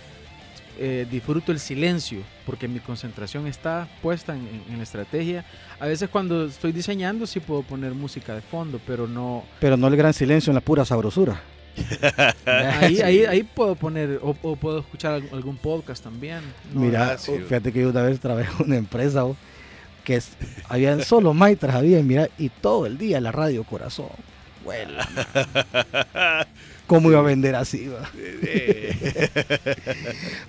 [SPEAKER 4] eh, disfruto el silencio porque mi concentración está puesta en, en- en la estrategia. A veces cuando estoy diseñando sí puedo poner música de fondo, pero no...
[SPEAKER 3] Pero no el gran silencio en la pura sabrosura.
[SPEAKER 4] Ahí, ahí, ahí puedo poner, o, o puedo escuchar algún, podcast también. No,
[SPEAKER 3] Mira,
[SPEAKER 2] ah, sí.
[SPEAKER 3] fíjate que yo una vez trabajé en una empresa oh, que es, habían solo maitras, había, mira, y todo el día la radio corazón. Bueno, ¿cómo iba a vender así?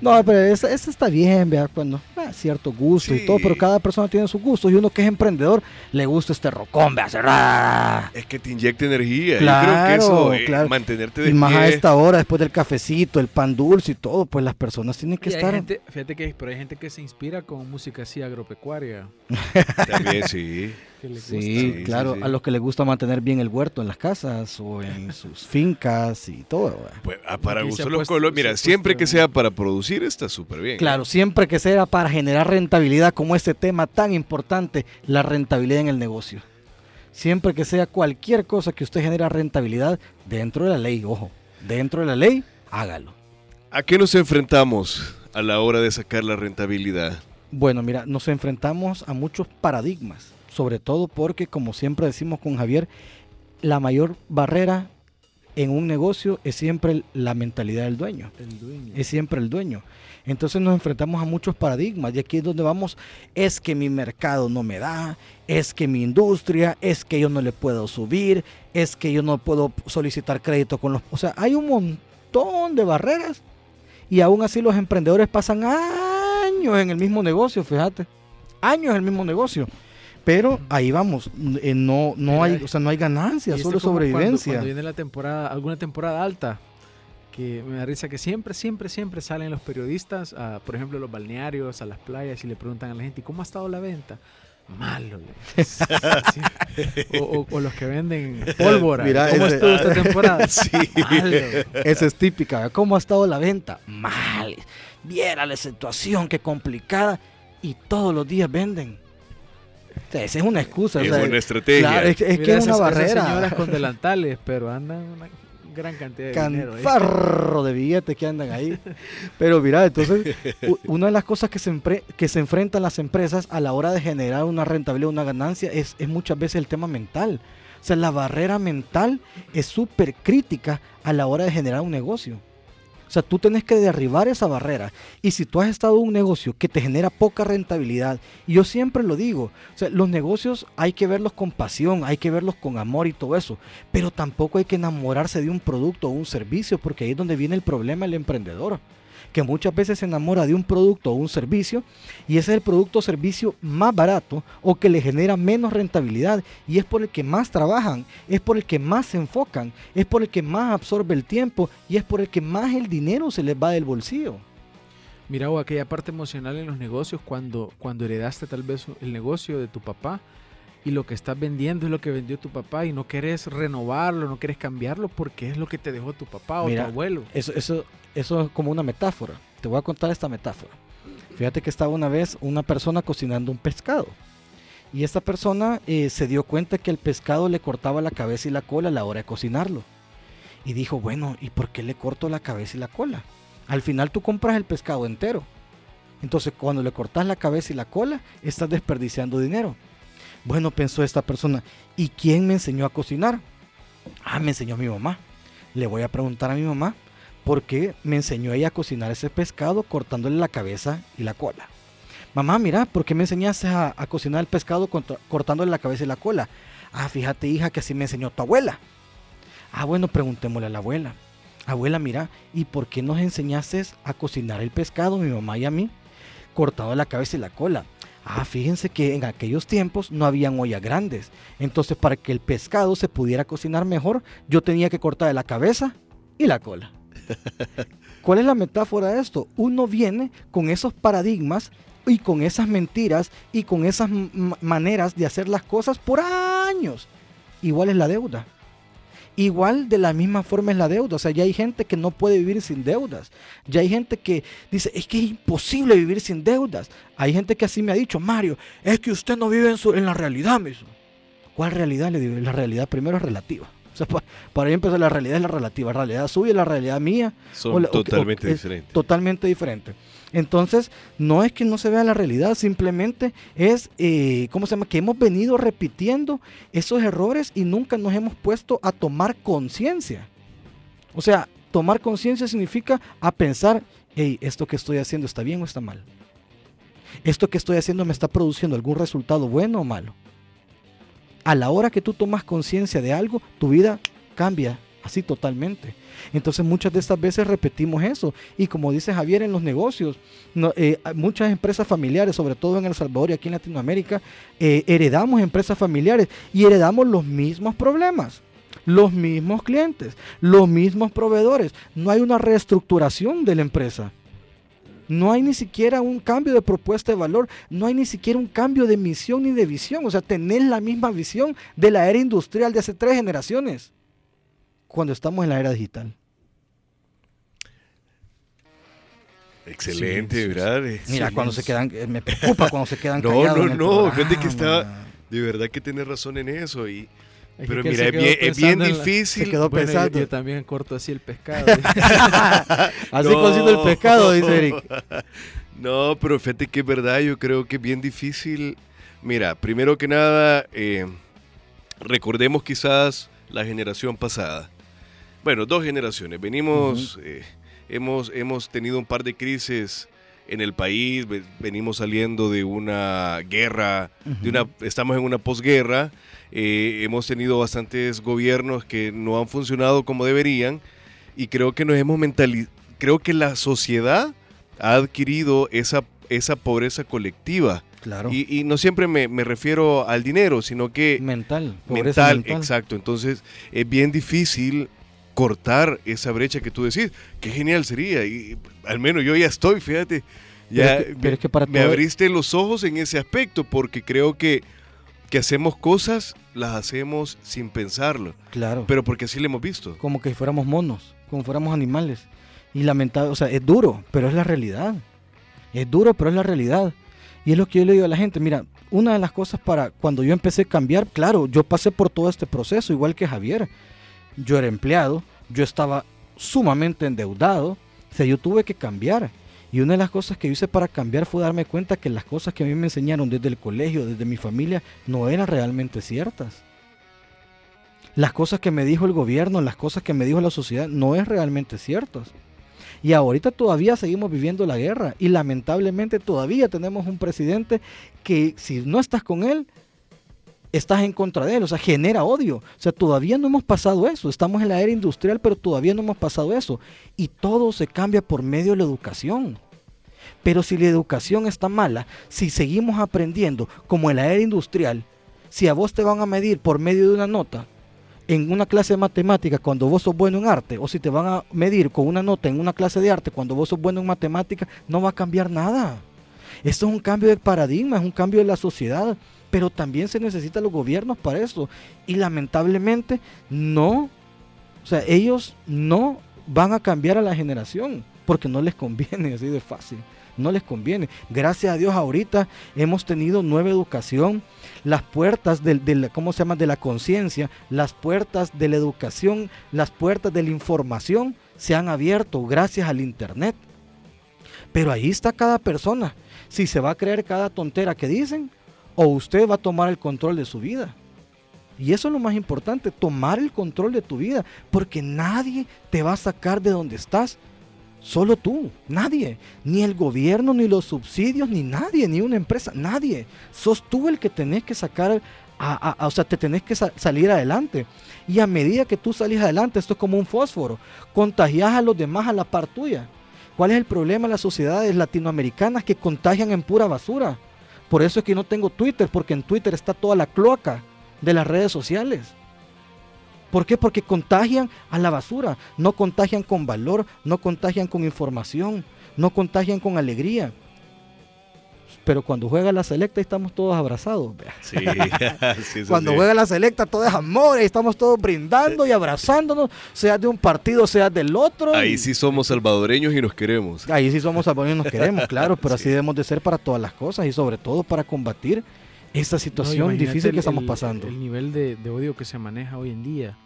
[SPEAKER 3] No, pero esa, esa está bien, vea, cuando ah, cierto gusto y todo, pero cada persona tiene su gusto y uno que es emprendedor le gusta este rocón, vea.
[SPEAKER 2] Es que te inyecta energía.
[SPEAKER 3] Claro,
[SPEAKER 2] yo creo que eso, eh,
[SPEAKER 3] claro.
[SPEAKER 2] mantenerte de
[SPEAKER 3] Y más a esta hora, después del cafecito, el pan dulce y todo, pues las personas tienen que
[SPEAKER 4] Y hay
[SPEAKER 3] estar.
[SPEAKER 4] gente, fíjate que pero hay gente que se inspira con música así agropecuaria.
[SPEAKER 2] También, sí.
[SPEAKER 4] Que le gusta.
[SPEAKER 3] Sí, claro,
[SPEAKER 2] sí, sí.
[SPEAKER 3] a los que les gusta mantener bien el huerto en las casas o en sus fincas y todo.
[SPEAKER 2] Pues, ah, para gusto los colores. Mira, siempre que sea para producir está súper bien. ¿eh?
[SPEAKER 3] Claro, siempre que sea para generar rentabilidad como este tema tan importante, la rentabilidad en el negocio. Siempre que sea cualquier cosa que usted genera rentabilidad dentro de la ley, ojo, dentro de la ley, hágalo.
[SPEAKER 2] ¿A qué nos enfrentamos a la hora de sacar la rentabilidad?
[SPEAKER 3] Bueno, mira, nos enfrentamos a muchos paradigmas, sobre todo porque, como siempre decimos con Javier, la mayor barrera en un negocio es siempre la mentalidad del dueño.
[SPEAKER 4] El dueño.
[SPEAKER 3] Es siempre el dueño. Entonces nos enfrentamos a muchos paradigmas y aquí es donde vamos, es que mi mercado no me da, es que mi industria, es que yo no le puedo subir, es que yo no puedo solicitar crédito con los... O sea, hay un montón de barreras y aún así los emprendedores pasan años en el mismo negocio, fíjate, años en el mismo negocio. Pero ahí vamos, eh, no, no hay, o sea, no hay ganancia,
[SPEAKER 4] Y esto
[SPEAKER 3] solo
[SPEAKER 4] como cuando-
[SPEAKER 3] sobrevivencia.
[SPEAKER 4] Cuando, viene la temporada, alguna temporada alta, que me da risa que siempre, siempre, siempre salen los periodistas, a, por ejemplo, los balnearios, a las playas y le preguntan a la gente, ¿y cómo ha estado la venta? Malo. Sí. O, o- o los que venden pólvora.
[SPEAKER 3] Mira,
[SPEAKER 4] ¿Cómo
[SPEAKER 3] ese-
[SPEAKER 4] estuvo esta temporada?
[SPEAKER 2] Sí.
[SPEAKER 4] Malo.
[SPEAKER 3] Esa es típica. ¿Cómo ha estado la venta? Mal. Viera la situación, qué complicada. Y todos los días venden. O sea, esa es una excusa. o
[SPEAKER 2] Es
[SPEAKER 3] sea,
[SPEAKER 2] una estrategia.
[SPEAKER 3] claro, es, que- es que
[SPEAKER 4] Mira
[SPEAKER 3] es una
[SPEAKER 4] esas- esas señoras
[SPEAKER 3] barrera.
[SPEAKER 4] con delantales, pero andan una gran cantidad de dinero. ¿eh?
[SPEAKER 3] Canfarro de billetes que andan ahí. Pero mira, entonces, una de las cosas que se, que se enfrentan las empresas a la hora de generar una rentabilidad, una ganancia, es, es muchas veces el tema mental. O sea, la barrera mental es súper crítica a la hora de generar un negocio. O sea, tú tienes que derribar esa barrera. Y si tú has estado en un negocio que te genera poca rentabilidad, y yo siempre lo digo, los negocios hay que verlos con pasión, hay que verlos con amor y todo eso, pero tampoco hay que enamorarse de un producto o un servicio, porque ahí es donde viene el problema del emprendedor, que muchas veces se enamora de un producto o un servicio, y ese es el producto o servicio más barato o que le genera menos rentabilidad, y es por el que más trabajan, es por el que más se enfocan, es por el que más absorbe el tiempo, y es por el que más el dinero se les va del bolsillo.
[SPEAKER 4] Mira, o aquella parte emocional en los negocios, cuando, cuando heredaste tal vez el negocio de tu papá y lo que estás vendiendo es lo que vendió tu papá y no quieres renovarlo, no quieres cambiarlo porque es lo que te dejó tu papá o
[SPEAKER 3] Mira,
[SPEAKER 4] tu abuelo.
[SPEAKER 3] Eso, eso, eso es como una metáfora. Te voy a contar esta metáfora. Fíjate que estaba una vez una persona cocinando un pescado. Y esta persona eh, se dio cuenta que el pescado le cortaba la cabeza y la cola a la hora de cocinarlo. Y dijo, bueno, ¿y por qué le corto la cabeza y la cola? Al final tú compras el pescado entero. Entonces cuando le cortas la cabeza y la cola, estás desperdiciando dinero. Bueno, pensó esta persona, ¿y quién me enseñó a cocinar? Ah, me enseñó mi mamá. Le voy a preguntar a mi mamá por qué me enseñó ella a cocinar ese pescado cortándole la cabeza y la cola. Mamá, mira, ¿por qué me enseñaste a, cocinar el pescado cortándole la cabeza y la cola? Ah, fíjate, hija, que así me enseñó tu abuela. Ah, bueno, preguntémosle a la abuela. Abuela, mira, ¿y por qué nos enseñaste a cocinar el pescado, mi mamá y a mí? Cortado la cabeza y la cola. Ah, fíjense que en aquellos tiempos no habían ollas grandes. Entonces, para que el pescado se pudiera cocinar mejor, yo tenía que cortar la cabeza y la cola. ¿Cuál es la metáfora de esto? Uno viene con esos paradigmas y con esas mentiras y con esas maneras de hacer las cosas por años. Igual es la deuda. Igual de la misma forma es la deuda. O sea, ya hay gente que no puede vivir sin deudas. Ya hay gente que dice, es que es imposible vivir sin deudas. Hay gente que así me ha dicho, Mario, es que usted no vive en, su- en la realidad mismo. ¿Cuál realidad? Le digo, la realidad primero es relativa. O sea, pa- para mí empezar, la realidad es la relativa. La realidad suya y la realidad mía
[SPEAKER 2] Son
[SPEAKER 3] o la- o- o-
[SPEAKER 2] totalmente
[SPEAKER 3] es
[SPEAKER 2] diferentes.
[SPEAKER 3] Totalmente diferente. Entonces, no es que no se vea la realidad, simplemente es, eh, ¿cómo se llama? Que hemos venido repitiendo esos errores y nunca nos hemos puesto a tomar conciencia. O sea, tomar conciencia significa a pensar, hey, esto que estoy haciendo está bien o está mal. Esto que estoy haciendo me está produciendo algún resultado bueno o malo. A la hora que tú tomas conciencia de algo, tu vida cambia así totalmente. Entonces muchas de estas veces repetimos eso. Y como dice Javier en los negocios, no, eh, muchas empresas familiares, sobre todo en El Salvador y aquí en Latinoamérica, eh, heredamos empresas familiares y heredamos los mismos problemas. Los mismos clientes, los mismos proveedores. No hay una reestructuración de la empresa. No hay ni siquiera un cambio de propuesta de valor, no hay ni siquiera un cambio de misión ni de visión. O sea, tener la misma visión de la era industrial de hace tres generaciones cuando estamos en la era digital.
[SPEAKER 2] Excelente,
[SPEAKER 4] Sí, sí, sí.
[SPEAKER 2] ¿verdad?
[SPEAKER 3] Mira,
[SPEAKER 2] Sí,
[SPEAKER 3] cuando
[SPEAKER 2] sí.
[SPEAKER 3] se quedan, eh, me preocupa cuando se quedan
[SPEAKER 2] No,
[SPEAKER 3] callados.
[SPEAKER 2] no,
[SPEAKER 3] en el
[SPEAKER 2] no, fíjate que estaba- De verdad que tienes razón en eso. Y Pero mira, es bien, difícil.
[SPEAKER 3] Se quedó pensando.
[SPEAKER 4] Yo, también corto así el pescado.
[SPEAKER 3] así cocido el pescado, dice Eric.
[SPEAKER 2] No, pero fíjate que es verdad, yo creo que es bien difícil. Mira, primero que nada, eh, recordemos quizás la generación pasada. Bueno, dos generaciones. Venimos, eh, hemos, hemos tenido un par de crisis en el país, venimos saliendo de una guerra, de una, estamos en una posguerra, eh, hemos tenido bastantes gobiernos que no han funcionado como deberían y creo que nos hemos mentalizado, creo que la sociedad ha adquirido esa, esa pobreza colectiva.
[SPEAKER 3] Claro.
[SPEAKER 2] Y, no siempre me, refiero al dinero, sino que...
[SPEAKER 3] Mental.
[SPEAKER 2] Mental, mental, exacto. Entonces es bien difícil cortar esa brecha que tú decís. Qué genial sería. Y al menos yo ya estoy, fíjate. Ya
[SPEAKER 3] pero es que, para
[SPEAKER 2] me abriste los ojos en ese aspecto porque creo que, que hacemos cosas, las hacemos sin pensarlo.
[SPEAKER 3] Claro.
[SPEAKER 2] Pero porque así lo hemos visto.
[SPEAKER 3] Como que fuéramos monos, como fuéramos animales. Y lamentable, o sea, es duro, pero es la realidad. Es duro, pero es la realidad. Y es lo que yo le digo a la gente, mira, una de las cosas para cuando yo empecé a cambiar, claro, yo pasé por todo este proceso, igual que Javier. Yo era empleado, yo estaba sumamente endeudado, o sea, yo tuve que cambiar. Y una de las cosas que hice para cambiar fue darme cuenta que las cosas que a mí me enseñaron desde el colegio, desde mi familia, no eran realmente ciertas. Las cosas que me dijo el gobierno, las cosas que me dijo la sociedad, no es realmente ciertas. Y ahorita todavía seguimos viviendo la guerra y lamentablemente todavía tenemos un presidente que si no estás con él, estás en contra de él, o sea, genera odio. O sea, todavía no hemos pasado eso, estamos en la era industrial, pero todavía no hemos pasado eso. Y todo se cambia por medio de la educación. Pero si la educación está mala, si seguimos aprendiendo como en la era industrial, si a vos te van a medir por medio de una nota en una clase de matemáticas cuando vos sos bueno en arte, o si te van a medir con una nota en una clase de arte cuando vos sos bueno en matemáticas, no va a cambiar nada. Esto es un cambio de paradigma, es un cambio de la sociedad pero también se necesitan los gobiernos para eso. Y lamentablemente no, o sea, ellos no van a cambiar a la generación porque no les conviene, así de fácil. No les conviene. Gracias a Dios ahorita hemos tenido nueva educación. Las puertas de, de ¿cómo se llama? de la conciencia, las puertas de la educación, las puertas de la información se han abierto gracias al Internet. Pero ahí está cada persona. Si se va a creer cada tontera que dicen, o usted va a tomar el control de su vida. Y eso es lo más importante, tomar el control de tu vida, porque nadie te va a sacar de donde estás. Solo tú, nadie, ni el gobierno, ni los subsidios, ni nadie, ni una empresa, nadie. Sos tú el que tenés que sacar, a, o sea, te tenés que salir adelante. Y a medida que tú salís adelante, esto es como un fósforo, contagias a los demás a la par tuya. ¿Cuál es el problema de las sociedades latinoamericanas que contagian en pura basura? Por eso es que no tengo Twitter, porque en Twitter está toda la cloaca de las redes sociales. ¿Por qué? Porque contagian a la basura, no contagian con valor, no contagian con información, no contagian con alegría. Pero cuando juega la selecta estamos todos abrazados. cuando juega la selecta todo es amor y estamos todos brindando y abrazándonos, sea de un partido, sea del otro.
[SPEAKER 2] Ahí sí somos salvadoreños y nos queremos.
[SPEAKER 3] Ahí sí somos salvadoreños y nos queremos, claro, pero así debemos de ser para todas las cosas y sobre todo para combatir esta situación difícil que estamos pasando.
[SPEAKER 4] El nivel de odio que se maneja hoy en día.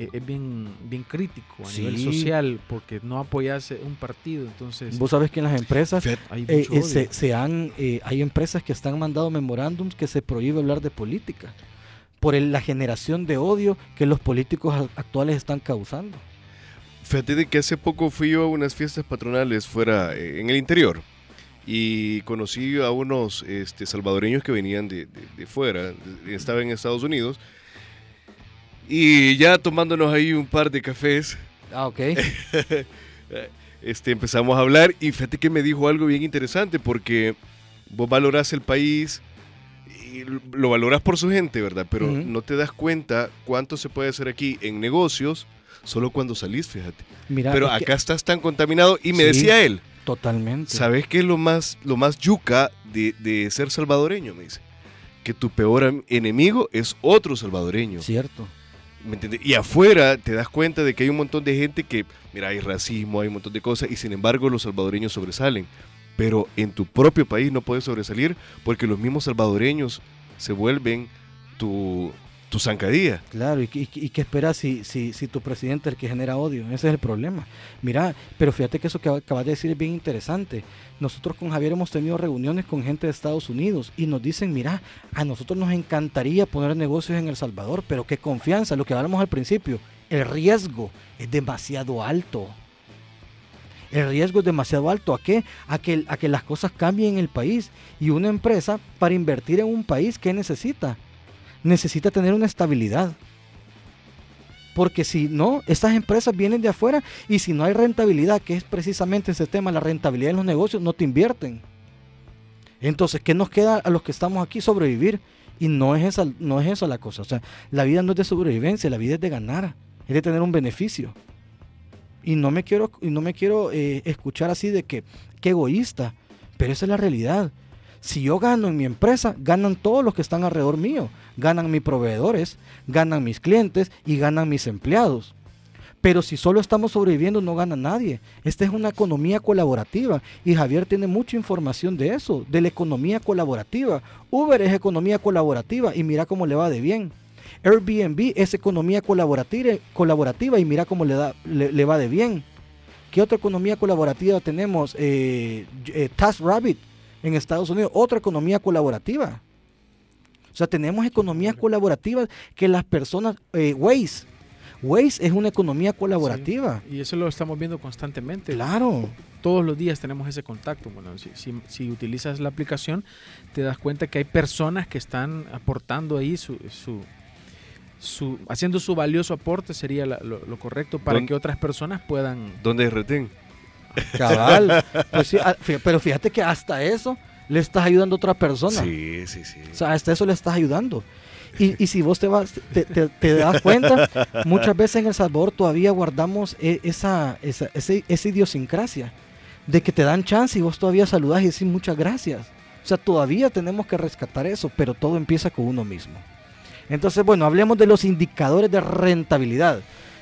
[SPEAKER 4] Eh, es bien, bien crítico a nivel social porque no apoyas un partido. Entonces,
[SPEAKER 3] vos sabes que en las empresas hay, eh, eh, se, han, hay empresas que están mandando memorándums que se prohíbe hablar de política por la generación de odio que los políticos actuales están causando.
[SPEAKER 2] Fíjate de que hace poco fui yo a unas fiestas patronales fuera en el interior y conocí a unos este, salvadoreños que venían de, de, fuera, estaba en Estados Unidos y ya tomándonos ahí un par de cafés.
[SPEAKER 3] Ah, ok.
[SPEAKER 2] este, empezamos a hablar y fíjate que me dijo algo bien interesante porque vos valorás el país y lo valorás por su gente, ¿verdad? Pero no te das cuenta cuánto se puede hacer aquí en negocios solo cuando salís, fíjate. Mira, Pero acá estás tan contaminado y me decía él.
[SPEAKER 3] Totalmente.
[SPEAKER 2] ¿Sabes qué es lo más, lo más yuca de, de ser salvadoreño? Me dice. Que tu peor enemigo es otro salvadoreño.
[SPEAKER 3] Cierto.
[SPEAKER 2] Y afuera te das cuenta de que hay un montón de gente que, mira, hay racismo, hay un montón de cosas, y sin embargo los salvadoreños sobresalen. Pero en tu propio país no puedes sobresalir porque los mismos salvadoreños se vuelven tu, tu zancadilla.
[SPEAKER 3] Claro, ¿y, qué esperas si, si, si, tu presidente es el que genera odio? Ese es el problema. Mira, pero fíjate que eso que acabas de decir es bien interesante. Nosotros con Javier hemos tenido reuniones con gente de Estados Unidos y nos dicen, mira, a nosotros nos encantaría poner negocios en El Salvador, pero qué confianza, lo que hablamos al principio, el riesgo es demasiado alto. El riesgo es demasiado alto. ¿A qué? A que, a que las cosas cambien en el país. Y una empresa, para invertir en un país, ¿qué necesita? Necesita tener una estabilidad. Porque si no, estas empresas vienen de afuera y si no hay rentabilidad, que es precisamente ese tema, la rentabilidad en los negocios, no te invierten. Entonces, ¿qué nos queda a los que estamos aquí? Sobrevivir. Y no es, esa, no es eso la cosa. O sea, la vida no es de sobrevivencia, la vida es de ganar, es de tener un beneficio. Y no me quiero, no me quiero eh, escuchar así de que, qué egoísta, pero esa es la realidad. Si yo gano en mi empresa, ganan todos los que están alrededor mío. Ganan mis proveedores, ganan mis clientes y ganan mis empleados. Pero si solo estamos sobreviviendo, no gana nadie. Esta es una economía colaborativa y Javier tiene mucha información de eso, de la economía colaborativa. Uber es economía colaborativa y mira cómo le va de bien. Airbnb es economía colaborativa, y mira cómo le, da, le, va de bien. ¿Qué otra economía colaborativa tenemos? Eh, eh TaskRabbit en Estados Unidos, otra economía colaborativa. O sea, tenemos economías colaborativas que las personas, eh, Waze, Waze es una economía colaborativa.
[SPEAKER 4] y eso lo estamos viendo constantemente.
[SPEAKER 3] Claro.
[SPEAKER 4] Todos los días tenemos ese contacto. Bueno, si, utilizas la aplicación, te das cuenta que hay personas que están aportando ahí su, su, haciendo su valioso aporte, sería lo, correcto, para que otras personas puedan...
[SPEAKER 2] ¿Dónde es retén?
[SPEAKER 3] Cabal. Pues ah, pero fíjate que hasta eso le estás ayudando a otra persona.
[SPEAKER 2] Sí, sí, sí.
[SPEAKER 3] O sea, hasta eso le estás ayudando. Y, si vos te, vas, te, das cuenta, muchas veces en El Salvador todavía guardamos e, esa, esa, esa, idiosincrasia de que te dan chance y vos todavía saludás y decís muchas gracias. O sea, todavía tenemos que rescatar eso, pero todo empieza con uno mismo. Entonces, bueno, hablemos de los indicadores de rentabilidad.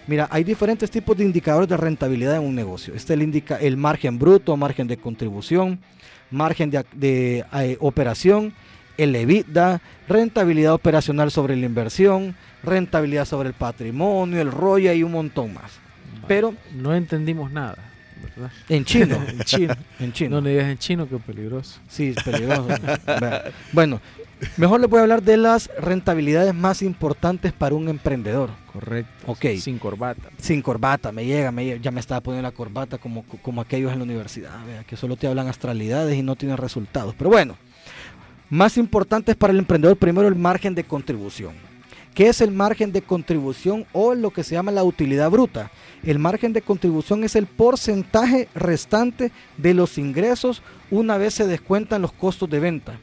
[SPEAKER 3] Mira, hay diferentes tipos de indicadores de rentabilidad en un negocio. Este el indica el margen bruto, margen de contribución, margen de, eh, operación, el EBITDA, rentabilidad operacional sobre la inversión, rentabilidad sobre el patrimonio, el ROI y un montón más. Pero
[SPEAKER 4] no entendimos nada.
[SPEAKER 3] ¿verdad? En chino.
[SPEAKER 4] en chino. En chino. No le digas en chino que es peligroso.
[SPEAKER 3] Sí, es peligroso. bueno, Mejor le voy a hablar de las rentabilidades más importantes para un emprendedor.
[SPEAKER 4] Correcto.
[SPEAKER 3] Ok.
[SPEAKER 4] Sin corbata.
[SPEAKER 3] Sin corbata, me llega, me ya me estaba poniendo la corbata como, como aquellos en la universidad, que solo te hablan astralidades y no tienen resultados. Pero bueno, más importantes para el emprendedor, primero el margen de contribución. ¿Qué es el margen de contribución o lo que se llama la utilidad bruta? El margen de contribución es el porcentaje restante de los ingresos una vez se descuentan los costos de venta.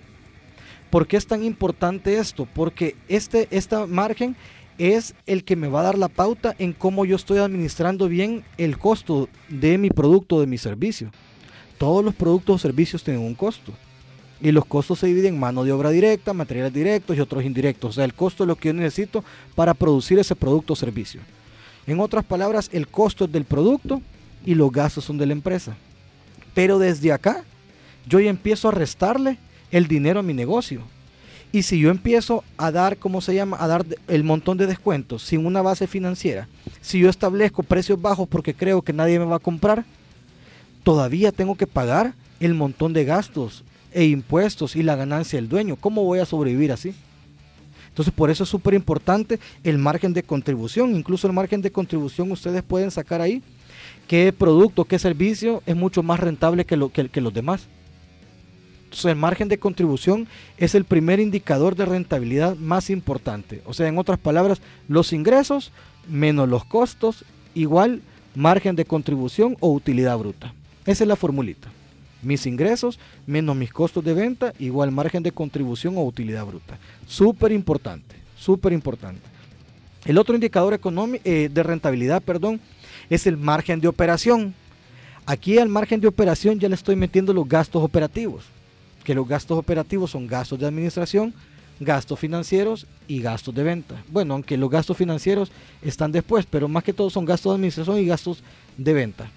[SPEAKER 3] ¿Por qué es tan importante esto? Porque este, margen es el que me va a dar la pauta en cómo yo estoy administrando bien el costo de mi producto, de mi servicio. Todos los productos o servicios tienen un costo. Y los costos se dividen en mano de obra directa, materiales directos y otros indirectos. O sea, el costo es lo que yo necesito para producir ese producto o servicio. En otras palabras, el costo es del producto y los gastos son de la empresa. Pero desde acá, yo ya empiezo a restarle el dinero a mi negocio. Y si yo empiezo a dar, ¿cómo se llama? A dar el montón de descuentos sin una base financiera, si yo establezco precios bajos porque creo que nadie me va a comprar, todavía tengo que pagar el montón de gastos e impuestos y la ganancia del dueño. ¿Cómo voy a sobrevivir así? Entonces, por eso es súper importante el margen de contribución. Incluso el margen de contribución ustedes pueden sacar ahí qué producto, qué servicio es mucho más rentable que, lo, que los demás el margen de contribución es el primer indicador de rentabilidad más importante. O sea, en otras palabras, los ingresos menos los costos igual margen de contribución o utilidad bruta. Esa es la formulita. Mis ingresos menos mis costos de venta igual margen de contribución o utilidad bruta. Súper importante, súper importante. El otro indicador económico, eh, de rentabilidad perdón, es el margen de operación. Aquí al margen de operación ya le estoy metiendo los gastos operativos que los gastos operativos son gastos de administración, gastos financieros y gastos de venta. Bueno, aunque los gastos financieros están después, pero más que todo son gastos de administración y gastos de venta.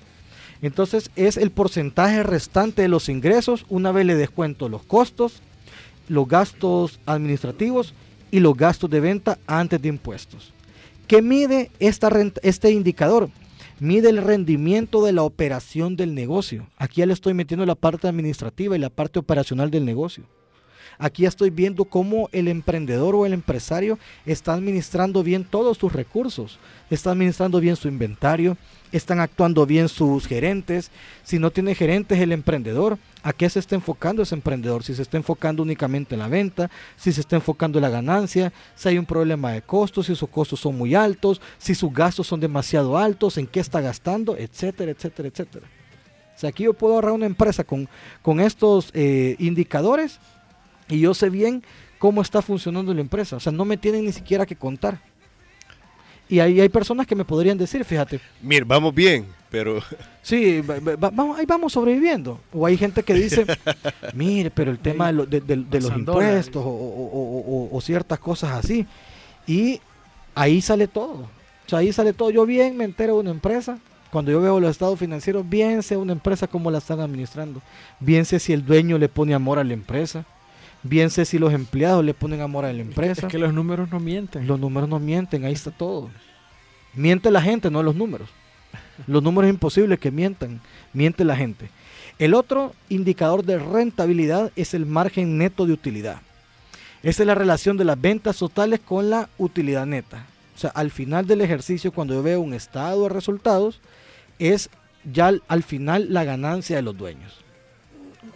[SPEAKER 3] Entonces es el porcentaje restante de los ingresos una vez le descuento los costos, los gastos administrativos y los gastos de venta antes de impuestos. ¿Qué mide esta este indicador? Mide el rendimiento de la operación del negocio. Aquí ya le estoy metiendo la parte administrativa y la parte operacional del negocio. Aquí estoy viendo cómo el emprendedor o el empresario está administrando bien todos sus recursos, está administrando bien su inventario, están actuando bien sus gerentes. Si no tiene gerentes el emprendedor, ¿a qué se está enfocando ese emprendedor? Si se está enfocando únicamente en la venta, si se está enfocando en la ganancia, si hay un problema de costos, si sus costos son muy altos, si sus gastos son demasiado altos, en qué está gastando, etcétera, etcétera, etcétera. O sea, aquí yo puedo ahorrar una empresa con, con estos eh, indicadores y yo sé bien cómo está funcionando la empresa. O sea, no me tienen ni siquiera que contar. Y ahí hay personas que me podrían decir, fíjate.
[SPEAKER 2] Mir, vamos bien, pero...
[SPEAKER 3] Sí, vamos, ahí vamos sobreviviendo. O hay gente que dice, mire, pero el tema de, los impuestos o, ciertas cosas así. Y ahí sale todo. O sea, ahí sale todo. Yo bien me entero de una empresa. Cuando yo veo los estados financieros, bien sé una empresa cómo la están administrando. Bien sé si el dueño le pone amor a la empresa. Bien sé si los empleados le ponen amor a la empresa.
[SPEAKER 4] Es que los números no mienten.
[SPEAKER 3] Los números no mienten, ahí está todo. Miente la gente, no los números. Los números es imposible que mientan, miente la gente. El otro indicador de rentabilidad es el margen neto de utilidad. Esa es la relación de las ventas totales con la utilidad neta. O sea, al final del ejercicio, cuando yo veo un estado de resultados, es ya al final la ganancia de los dueños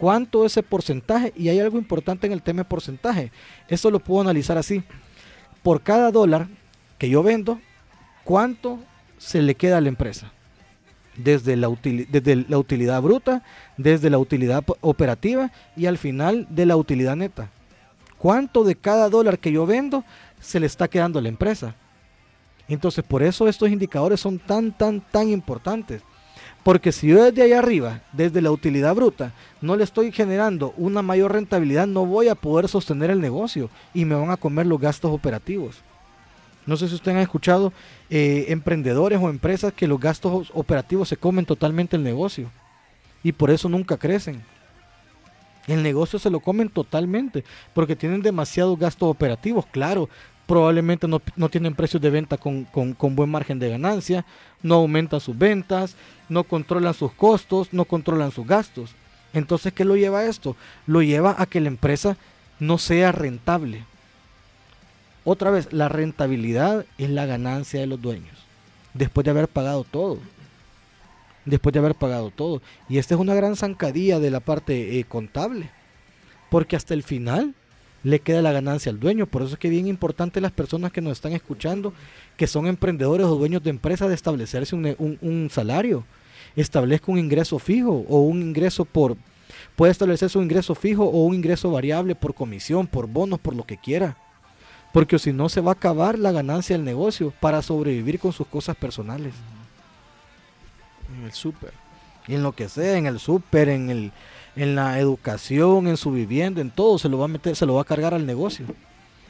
[SPEAKER 3] cuánto ese porcentaje, y hay algo importante en el tema de porcentaje, eso lo puedo analizar así, por cada dólar que yo vendo, cuánto se le queda a la empresa, desde la, desde la utilidad bruta, desde la utilidad operativa y al final de la utilidad neta. ¿Cuánto de cada dólar que yo vendo se le está quedando a la empresa? Entonces, por eso estos indicadores son tan, tan, tan importantes. Porque si yo desde ahí arriba, desde la utilidad bruta, no le estoy generando una mayor rentabilidad, no voy a poder sostener el negocio y me van a comer los gastos operativos. No sé si ustedes han escuchado eh, emprendedores o empresas que los gastos operativos se comen totalmente el negocio y por eso nunca crecen. El negocio se lo comen totalmente porque tienen demasiados gastos operativos. Claro, probablemente no, tienen precios de venta con, buen margen de ganancia, no aumentan sus ventas, no controlan sus costos, no controlan sus gastos. Entonces, ¿qué lo lleva a esto? Lo lleva a que la empresa no sea rentable. Otra vez, la rentabilidad es la ganancia de los dueños, después de haber pagado todo. Después de haber pagado todo. Y esta es una gran zancadilla de la parte eh, contable, porque hasta el final le queda la ganancia al dueño. Por eso es que es bien importante las personas que nos están escuchando, que son emprendedores o dueños de empresas, de establecerse un, salario. Establezca un ingreso fijo o un ingreso por... Puede establecerse un ingreso fijo o un ingreso variable por comisión, por bonos, por lo que quiera. Porque si no se va a acabar la ganancia del negocio para sobrevivir con sus cosas personales.
[SPEAKER 4] En el súper.
[SPEAKER 3] En lo que sea, en el súper, en el, en la educación, en su vivienda, en todo, se lo va a meter, se lo va a cargar al negocio.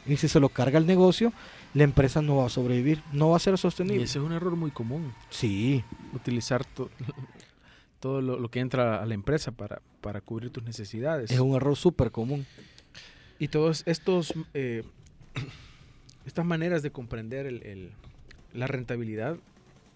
[SPEAKER 3] Y si se lo carga al negocio, la empresa no va a sobrevivir, no va a ser sostenible.
[SPEAKER 4] Y ese es un error muy común.
[SPEAKER 3] Sí.
[SPEAKER 4] Utilizar todo lo, que entra a la empresa para, para cubrir tus necesidades.
[SPEAKER 3] Es un error súper común.
[SPEAKER 4] Y todos estos, eh, estas maneras de comprender el, la rentabilidad,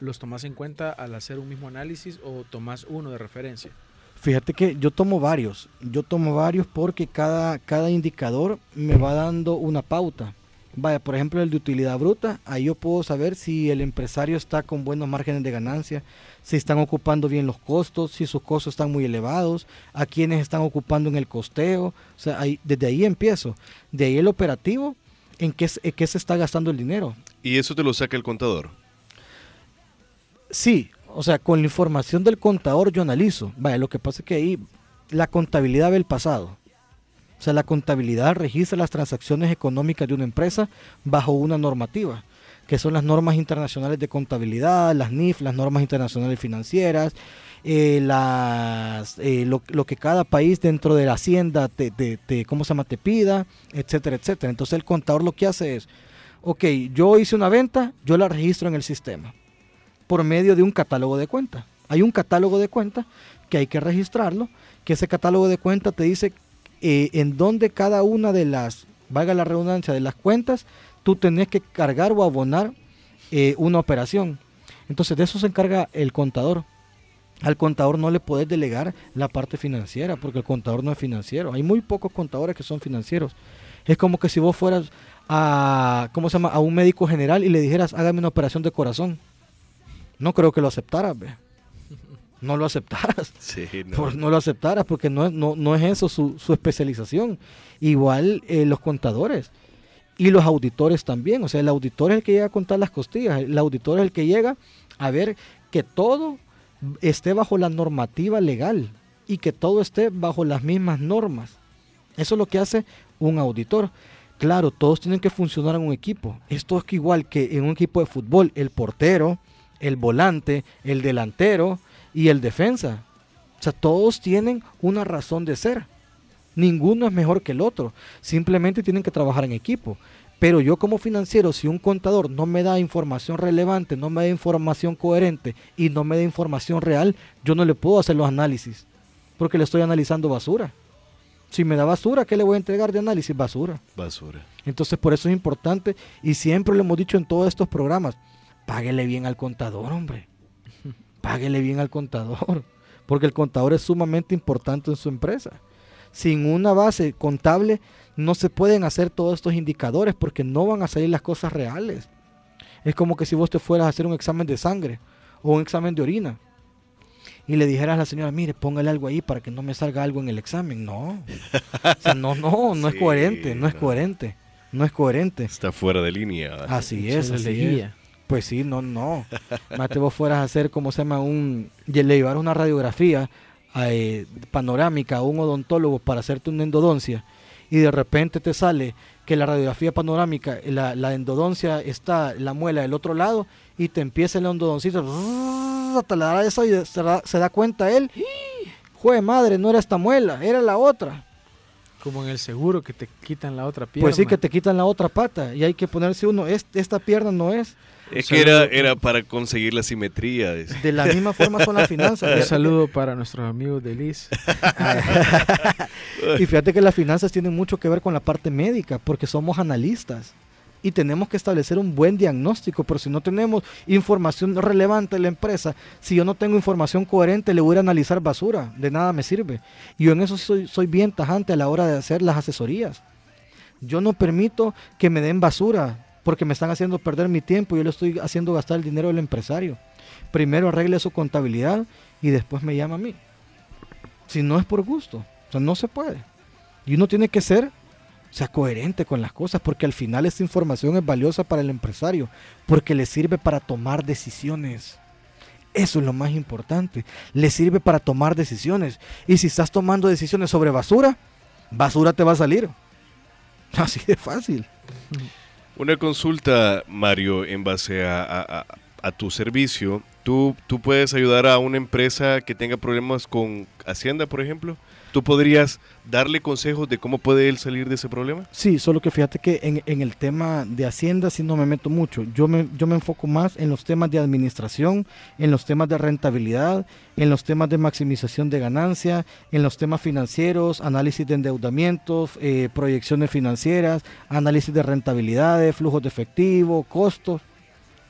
[SPEAKER 4] ¿los tomas en cuenta al hacer un mismo análisis o tomas uno de referencia?
[SPEAKER 3] Fíjate que yo tomo varios, yo tomo varios porque cada, cada indicador me va dando una pauta. Vaya, por ejemplo, el de utilidad bruta, ahí yo puedo saber si el empresario está con buenos márgenes de ganancia, si están ocupando bien los costos, si sus costos están muy elevados, a quienes están ocupando en el costeo. O sea, ahí, desde ahí empiezo. De ahí el operativo, en qué, en qué se está gastando el dinero.
[SPEAKER 2] ¿Y eso te lo saca el contador?
[SPEAKER 3] Sí, o sea, con la información del contador yo analizo. Vaya, lo que pasa es que ahí la contabilidad ve el pasado. O sea, la contabilidad registra las transacciones económicas de una empresa bajo una normativa, que son las normas internacionales de contabilidad, las NIF, las normas internacionales financieras, eh, las, eh, lo, que cada país dentro de la hacienda te, te, ¿cómo se llama? te pida, etcétera, etcétera. Entonces el contador lo que hace es, ok, yo hice una venta, yo la registro en el sistema por medio de un catálogo de cuentas. Hay un catálogo de cuentas que hay que registrarlo, que ese catálogo de cuentas te dice eh, en dónde cada una de las valga la redundancia de las cuentas, tú tenés que cargar o abonar eh, una operación. Entonces de eso se encarga el contador. Al contador no le puedes delegar la parte financiera porque el contador no es financiero. Hay muy pocos contadores que son financieros. Es como que si vos fueras a, ¿cómo se llama? a un médico general y le dijeras, hágame una operación de corazón. No creo que lo aceptaras. No lo aceptaras. no. lo aceptaras porque no, no, no es eso su, especialización. Igual eh, los contadores y los auditores también. O sea, el auditor es el que llega a contar las costillas. El auditor es el que llega a ver que todo esté bajo la normativa legal y que todo esté bajo las mismas normas. Eso es lo que hace un auditor. Claro, todos tienen que funcionar en un equipo. Esto es que igual que en un equipo de fútbol, el portero, el volante, el delantero y el defensa. O sea, todos tienen una razón de ser. Ninguno es mejor que el otro. Simplemente tienen que trabajar en equipo. Pero yo como financiero, si un contador no me da información relevante, no me da información coherente y no me da información real, yo no le puedo hacer los análisis. Porque le estoy analizando basura. Si me da basura, ¿qué le voy a entregar de análisis? Basura.
[SPEAKER 2] Basura.
[SPEAKER 3] Entonces por eso es importante y siempre lo hemos dicho en todos estos programas, páguele bien al contador, hombre. Páguele bien al contador. Porque el contador es sumamente importante en su empresa. Sin una base contable no se pueden hacer todos estos indicadores porque no van a salir las cosas reales. Es como que si vos te fueras a hacer un examen de sangre o un examen de orina y le dijeras a la señora, mire, póngale algo ahí para que no me salga algo en el examen. No. O sea, no, no, no es coherente, no es coherente. No es coherente.
[SPEAKER 2] Está fuera de línea.
[SPEAKER 3] Así es, así es. Pues sí, no, no. Mate, vos fueras a hacer, como se llama, un. Le llevar una radiografía eh, panorámica a un odontólogo para hacerte una endodoncia y de repente te sale que la radiografía panorámica, la, la endodoncia está la muela del otro lado y te empieza el endodoncito hasta la da eso y se da, cuenta él, jue madre, no era esta muela, era la otra.
[SPEAKER 4] Como en el seguro que te quitan la otra pierna.
[SPEAKER 3] Pues sí, que te quitan la otra pata y hay que ponerse uno, esta pierna no es.
[SPEAKER 2] Es que era, era para conseguir la simetría.
[SPEAKER 3] De la misma forma son las finanzas.
[SPEAKER 4] Un saludo para nuestros amigos de Liz.
[SPEAKER 3] y fíjate que las finanzas tienen mucho que ver con la parte médica, porque somos analistas y tenemos que establecer un buen diagnóstico, pero si no tenemos información relevante de la empresa, si yo no tengo información coherente, le voy a analizar basura, de nada me sirve. Y yo en eso soy, soy bien tajante a la hora de hacer las asesorías. Yo no permito que me den basura, porque me están haciendo perder mi tiempo, yo le estoy haciendo gastar el dinero del empresario. Primero arregle su contabilidad y después me llama a mí. Si no es por gusto, o sea, no se puede. Y uno tiene que ser sea coherente con las cosas, porque al final esta información es valiosa para el empresario, porque le sirve para tomar decisiones. Eso es lo más importante. Le sirve para tomar decisiones. Y si estás tomando decisiones sobre basura, basura te va a salir. Así de fácil.
[SPEAKER 2] Una consulta, Mario, en base a, tu servicio. ¿Tú, ¿Tú puedes ayudar a una empresa que tenga problemas con Hacienda, por ejemplo? ¿Tú podrías darle consejos de cómo puede él salir de ese problema?
[SPEAKER 3] Sí, solo que fíjate que en, el tema de Hacienda sí no me meto mucho. Yo me, yo me enfoco más en los temas de administración, en los temas de rentabilidad, en los temas de maximización de ganancia, en los temas financieros, análisis de endeudamientos, eh, proyecciones financieras, análisis de rentabilidades, flujos de efectivo, costos.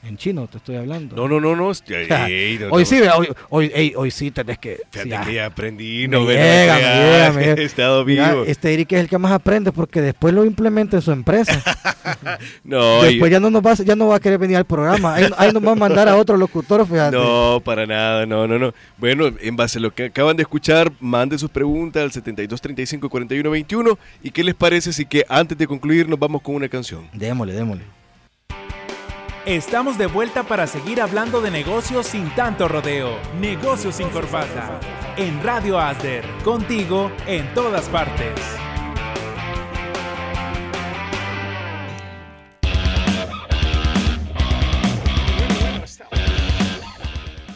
[SPEAKER 3] En chino te estoy hablando.
[SPEAKER 2] No, no, no, no.
[SPEAKER 3] hoy sí, hoy, hoy, hoy, sí tenés que.
[SPEAKER 2] Fíjate que ya aprendí, no me llega, me
[SPEAKER 3] He estado vivo. este Eric es el que más aprende porque después lo implementa en su empresa. no. Después ya no nos va, ya no va a querer venir al programa. Ahí, nos va a mandar a otro locutor, fíjate.
[SPEAKER 2] No, para nada, no, no, no. Bueno, en base a lo que acaban de escuchar, manden sus preguntas al 72 35 41 21. ¿Y qué les parece si que antes de concluir nos vamos con una canción?
[SPEAKER 3] Démosle, démosle.
[SPEAKER 1] Estamos de vuelta para seguir hablando de negocios sin tanto rodeo. Negocios sin corbata. En Radio Asder. Contigo en todas partes.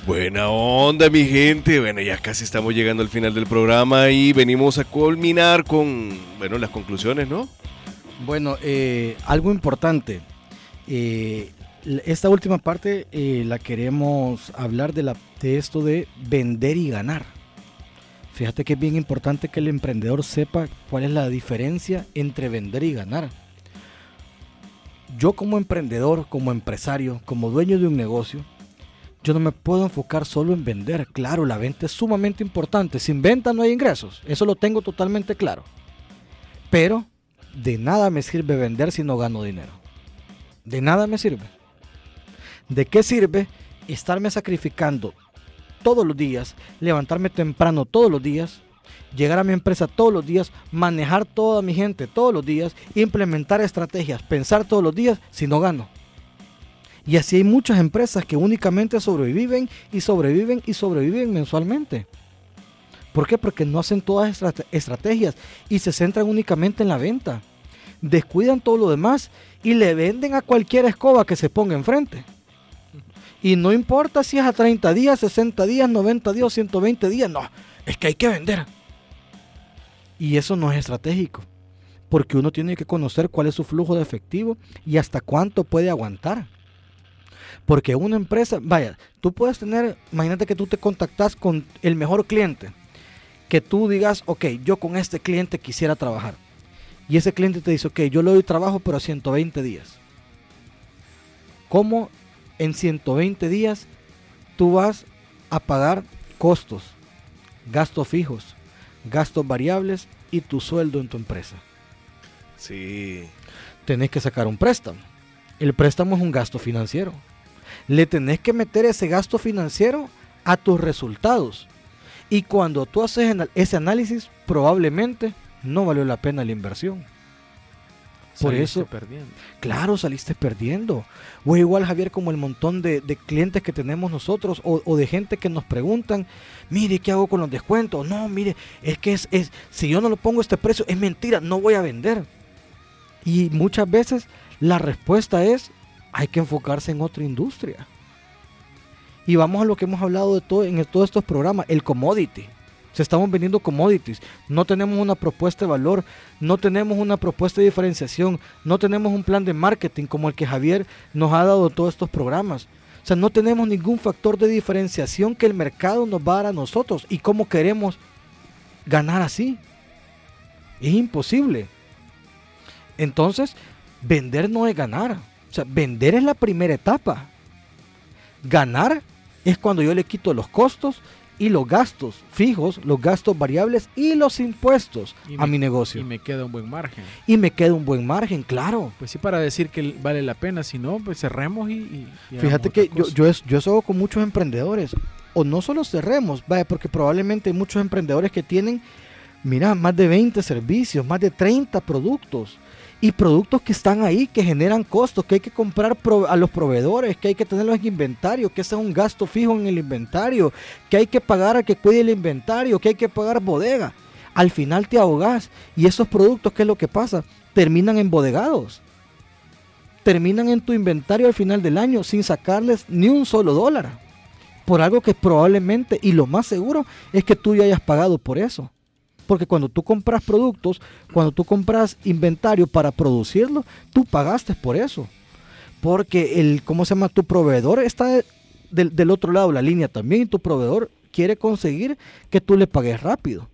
[SPEAKER 2] Buena onda, mi gente. Bueno, ya casi estamos llegando al final del programa y venimos a culminar con, bueno, las conclusiones, ¿no?
[SPEAKER 3] Bueno, eh, algo importante. Eh, esta última parte eh, la queremos hablar de, la, de esto de vender y ganar. Fíjate que es bien importante que el emprendedor sepa cuál es la diferencia entre vender y ganar. Yo como emprendedor, como empresario, como dueño de un negocio, yo no me puedo enfocar solo en vender. Claro, la venta es sumamente importante. Sin venta no hay ingresos. Eso lo tengo totalmente claro. Pero de nada me sirve vender si no gano dinero. De nada me sirve. ¿De qué sirve estarme sacrificando todos los días, levantarme temprano todos los días, llegar a mi empresa todos los días, manejar toda mi gente todos los días, implementar estrategias, pensar todos los días si no gano? Y así hay muchas empresas que únicamente sobreviven y sobreviven y sobreviven mensualmente. ¿Por qué? Porque no hacen todas estas estrategias y se centran únicamente en la venta. Descuidan todo lo demás y le venden a cualquier escoba que se ponga enfrente. Y no importa si es a 30 días, 60 días, 90 días, 120 días, no, es que hay que vender. Y eso no es estratégico, porque uno tiene que conocer cuál es su flujo de efectivo y hasta cuánto puede aguantar. Porque una empresa, vaya, tú puedes tener, imagínate que tú te contactas con el mejor cliente, que tú digas, ok, yo con este cliente quisiera trabajar. Y ese cliente te dice, ok, yo le doy trabajo pero a 120 días. ¿Cómo en 120 días tú vas a pagar costos, gastos fijos, gastos variables y tu sueldo en tu empresa?
[SPEAKER 2] Sí.
[SPEAKER 3] Tenés que sacar un préstamo. El préstamo es un gasto financiero. Le tenés que meter ese gasto financiero a tus resultados. Y cuando tú haces ese análisis, probablemente no valió la pena la inversión. Por eso,
[SPEAKER 4] perdiendo.
[SPEAKER 3] claro, saliste perdiendo. O igual, Javier, como el montón de, clientes que tenemos nosotros o, de gente que nos preguntan, mire, ¿qué hago con los descuentos? No, mire, es que es, es, si yo no lo pongo este precio, es mentira, no voy a vender. Y muchas veces la respuesta es, hay que enfocarse en otra industria. Y vamos a lo que hemos hablado de todo en todos estos programas, el commodity. Se estamos vendiendo commodities. No tenemos una propuesta de valor, no tenemos una propuesta de diferenciación, no tenemos un plan de marketing como el que Javier nos ha dado todos estos programas. O sea, no tenemos ningún factor de diferenciación que el mercado nos va a dar a nosotros. ¿Y cómo queremos ganar así? Es imposible. Entonces, vender no es ganar. O sea, vender es la primera etapa. Ganar es cuando yo le quito los costos y los gastos fijos, los gastos variables y los impuestos a mi negocio.
[SPEAKER 4] Y me queda un buen margen.
[SPEAKER 3] Y me queda un buen margen, claro.
[SPEAKER 4] Pues sí, para decir que vale la pena, si no, pues cerremos y...
[SPEAKER 3] Fíjate que yo, yo, es, yo eso con muchos emprendedores. O no solo cerremos, vaya, porque probablemente hay muchos emprendedores que tienen, mira, más de 20 servicios, más de 30 productos y productos que están ahí, que generan costos, que hay que comprar a los proveedores, que hay que tenerlos en inventario, que ese es un gasto fijo en el inventario, que hay que pagar a que cuide el inventario, que hay que pagar bodega. Al final te ahogas y esos productos, ¿qué es lo que pasa? Terminan embodegados. Terminan en tu inventario al final del año sin sacarles ni un solo dólar. Por algo que probablemente, y lo más seguro, es que tú ya hayas pagado por eso. Porque cuando tú compras productos, cuando tú compras inventario para producirlo, tú pagaste por eso. Porque el, ¿cómo se llama? Tu proveedor está del, otro lado de la línea también y tu proveedor quiere conseguir que tú le pagues rápido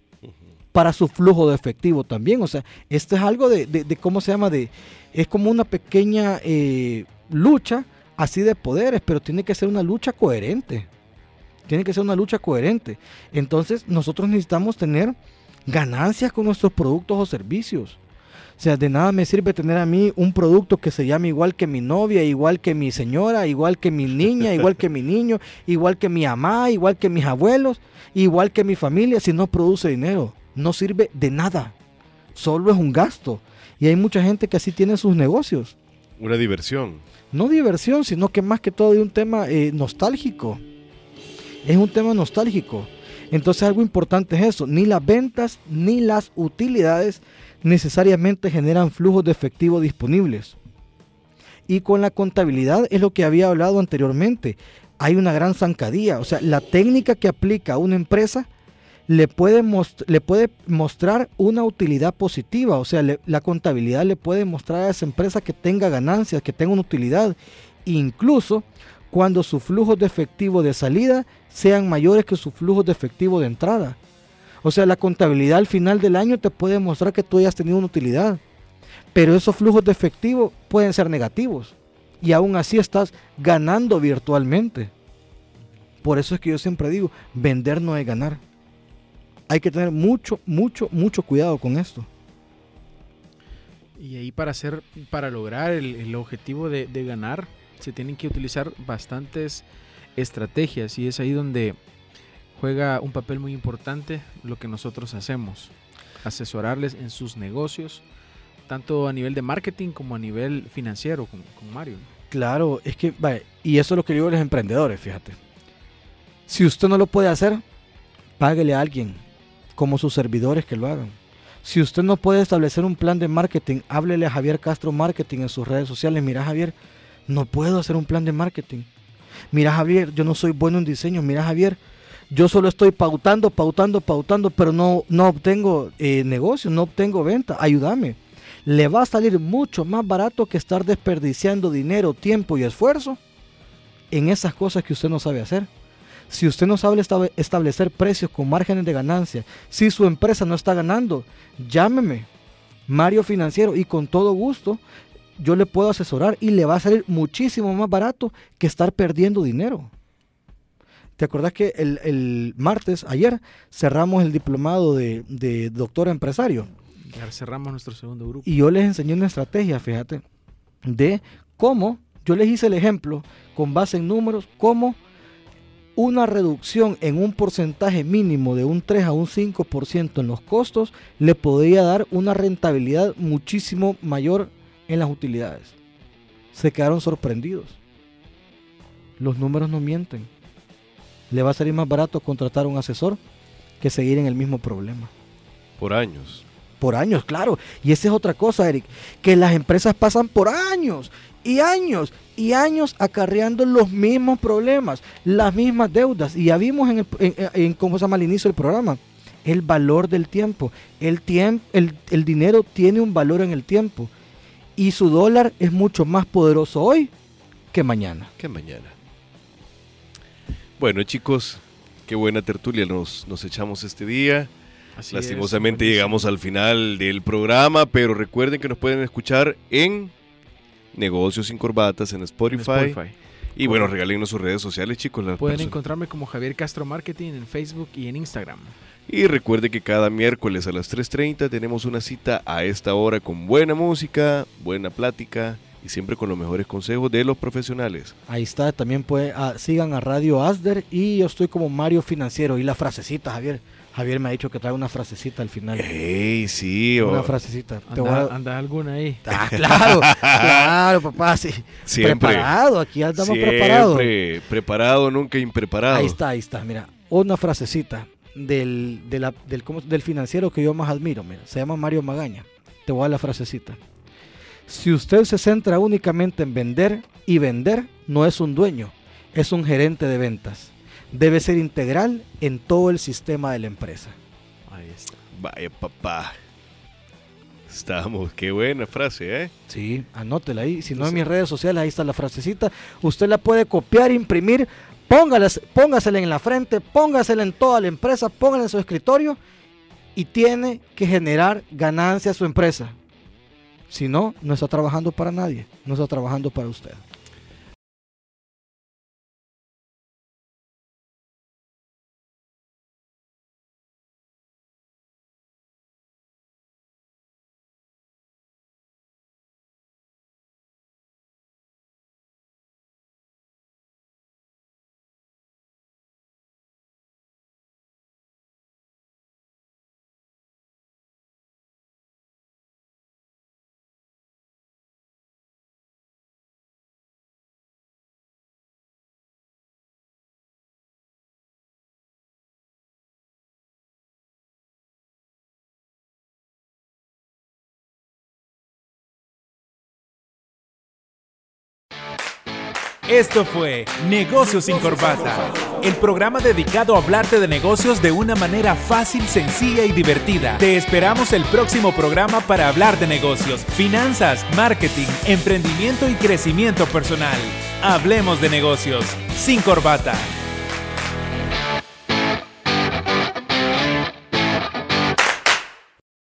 [SPEAKER 3] para su flujo de efectivo también. O sea, esto es algo de, ¿cómo se llama? De, es como una pequeña eh, lucha así de poderes, pero tiene que ser una lucha coherente. Tiene que ser una lucha coherente. Entonces nosotros necesitamos tener ganancias con nuestros productos o servicios. O sea, de nada me sirve tener a mí un producto que se llame igual que mi novia, igual que mi señora, igual que mi niña, igual que mi niño, igual que mi mamá, igual que mis abuelos, igual que mi familia, si no produce dinero. No sirve de nada. Solo es un gasto. Y hay mucha gente que así tiene sus negocios.
[SPEAKER 2] Una diversión.
[SPEAKER 3] No diversión, sino que más que todo es un tema eh, nostálgico. Es un tema nostálgico. Entonces algo importante es eso, ni las ventas ni las utilidades necesariamente generan flujos de efectivo disponibles. Y con la contabilidad es lo que había hablado anteriormente. Hay una gran zancadilla, o sea, la técnica que aplica una empresa le puede, mostrar una utilidad positiva, o sea, la contabilidad le puede mostrar a esa empresa que tenga ganancias, que tenga una utilidad. Incluso cuando su flujo de efectivo de salida sean mayores que su flujo de efectivo de entrada. O sea, la contabilidad al final del año te puede mostrar que tú hayas tenido una utilidad. Pero esos flujos de efectivo pueden ser negativos. Y aún así estás ganando virtualmente. Por eso es que yo siempre digo, vender no es ganar. Hay que tener mucho, mucho, mucho cuidado con esto.
[SPEAKER 4] Y ahí para hacer, para lograr el, objetivo de, ganar, se tienen que utilizar bastantes estrategias y es ahí donde juega un papel muy importante lo que nosotros hacemos, asesorarles en sus negocios, tanto a nivel de marketing como a nivel financiero con, Mario.
[SPEAKER 3] Claro, es que, y eso es lo que digo a los emprendedores, fíjate. Si usted no lo puede hacer, páguele a alguien, como sus servidores que lo hagan. Si usted no puede establecer un plan de marketing, háblele a Javier Castro Marketing en sus redes sociales. Mira, Javier, no puedo hacer un plan de marketing. Mira, Javier, yo no soy bueno en diseño. Mira, Javier, yo solo estoy pautando, pautando, pautando, pero no, no obtengo eh, negocio, no obtengo venta. Ayúdame. Le va a salir mucho más barato que estar desperdiciando dinero, tiempo y esfuerzo en esas cosas que usted no sabe hacer. Si usted no sabe establecer precios con márgenes de ganancia, si su empresa no está ganando, llámeme, Mario Financiero, y con todo gusto yo le puedo asesorar y le va a salir muchísimo más barato que estar perdiendo dinero. ¿Te acordás que el, martes, ayer, cerramos el diplomado de, de doctor empresario?
[SPEAKER 4] Ya cerramos nuestro segundo grupo.
[SPEAKER 3] Y yo les enseñé una estrategia, fíjate, de cómo, yo les hice el ejemplo con base en números, cómo una reducción en un porcentaje mínimo de un 3 a un 5% en los costos le podría dar una rentabilidad muchísimo mayor en las utilidades. Se quedaron sorprendidos. Los números no mienten. Le va a salir más barato contratar a un asesor que seguir en el mismo problema.
[SPEAKER 2] Por años.
[SPEAKER 3] Por años, claro. Y esa es otra cosa, Eric, que las empresas pasan por años y años y años acarreando los mismos problemas, las mismas deudas. Y ya vimos en, en, cómo se llama al inicio del programa, el valor del tiempo. El, tiempo el, el dinero tiene un valor en el tiempo. Y su dólar es mucho más poderoso hoy que mañana.
[SPEAKER 2] Que mañana. Bueno, chicos, qué buena tertulia nos, nos echamos este día. Lastimosamente llegamos al final del programa, pero recuerden que nos pueden escuchar en Negocios sin Corbatas en Spotify. Y bueno, regálenos sus redes sociales, chicos.
[SPEAKER 4] Pueden encontrarme como Javier Castro Marketing en Facebook y en Instagram.
[SPEAKER 2] Y recuerde que cada miércoles a las 3.30 tenemos una cita a esta hora con buena música, buena plática y siempre con los mejores consejos de los profesionales.
[SPEAKER 3] Ahí está, también puede, ah, sigan a Radio Asder y yo estoy como Mario Financiero. Y la frasecita, Javier. Javier me ha dicho que trae una frasecita al final.
[SPEAKER 2] ¡Ey, sí!
[SPEAKER 3] Una frasecita.
[SPEAKER 4] Anda, alguna ahí?
[SPEAKER 3] Ah, claro, claro, papá, sí. Siempre. Preparado, aquí andamos preparados.
[SPEAKER 2] Siempre preparado, nunca impreparado.
[SPEAKER 3] Ahí está, ahí está, mira. Una frasecita del, del, del financiero que yo más admiro, mira. Se llama Mario Magaña. Te voy a dar la frasecita. Si usted se centra únicamente en vender y vender, no es un dueño, es un gerente de ventas debe ser integral en todo el sistema de la empresa.
[SPEAKER 2] Ahí está. Vaya papá. Estamos, qué buena frase, ¿eh?
[SPEAKER 3] Sí, anótela ahí. Si no en mis redes sociales, ahí está la frasecita. Usted la puede copiar, imprimir, póngasela en la frente, póngasela en toda la empresa, póngala en su escritorio y tiene que generar ganancia a su empresa. Si no, no está trabajando para nadie, no está trabajando para usted.
[SPEAKER 1] Esto fue Negocios sin Corbata, el programa dedicado a hablarte de negocios de una manera fácil, sencilla y divertida. Te esperamos el próximo programa para hablar de negocios, finanzas, marketing, emprendimiento y crecimiento personal. Hablemos de negocios sin corbata.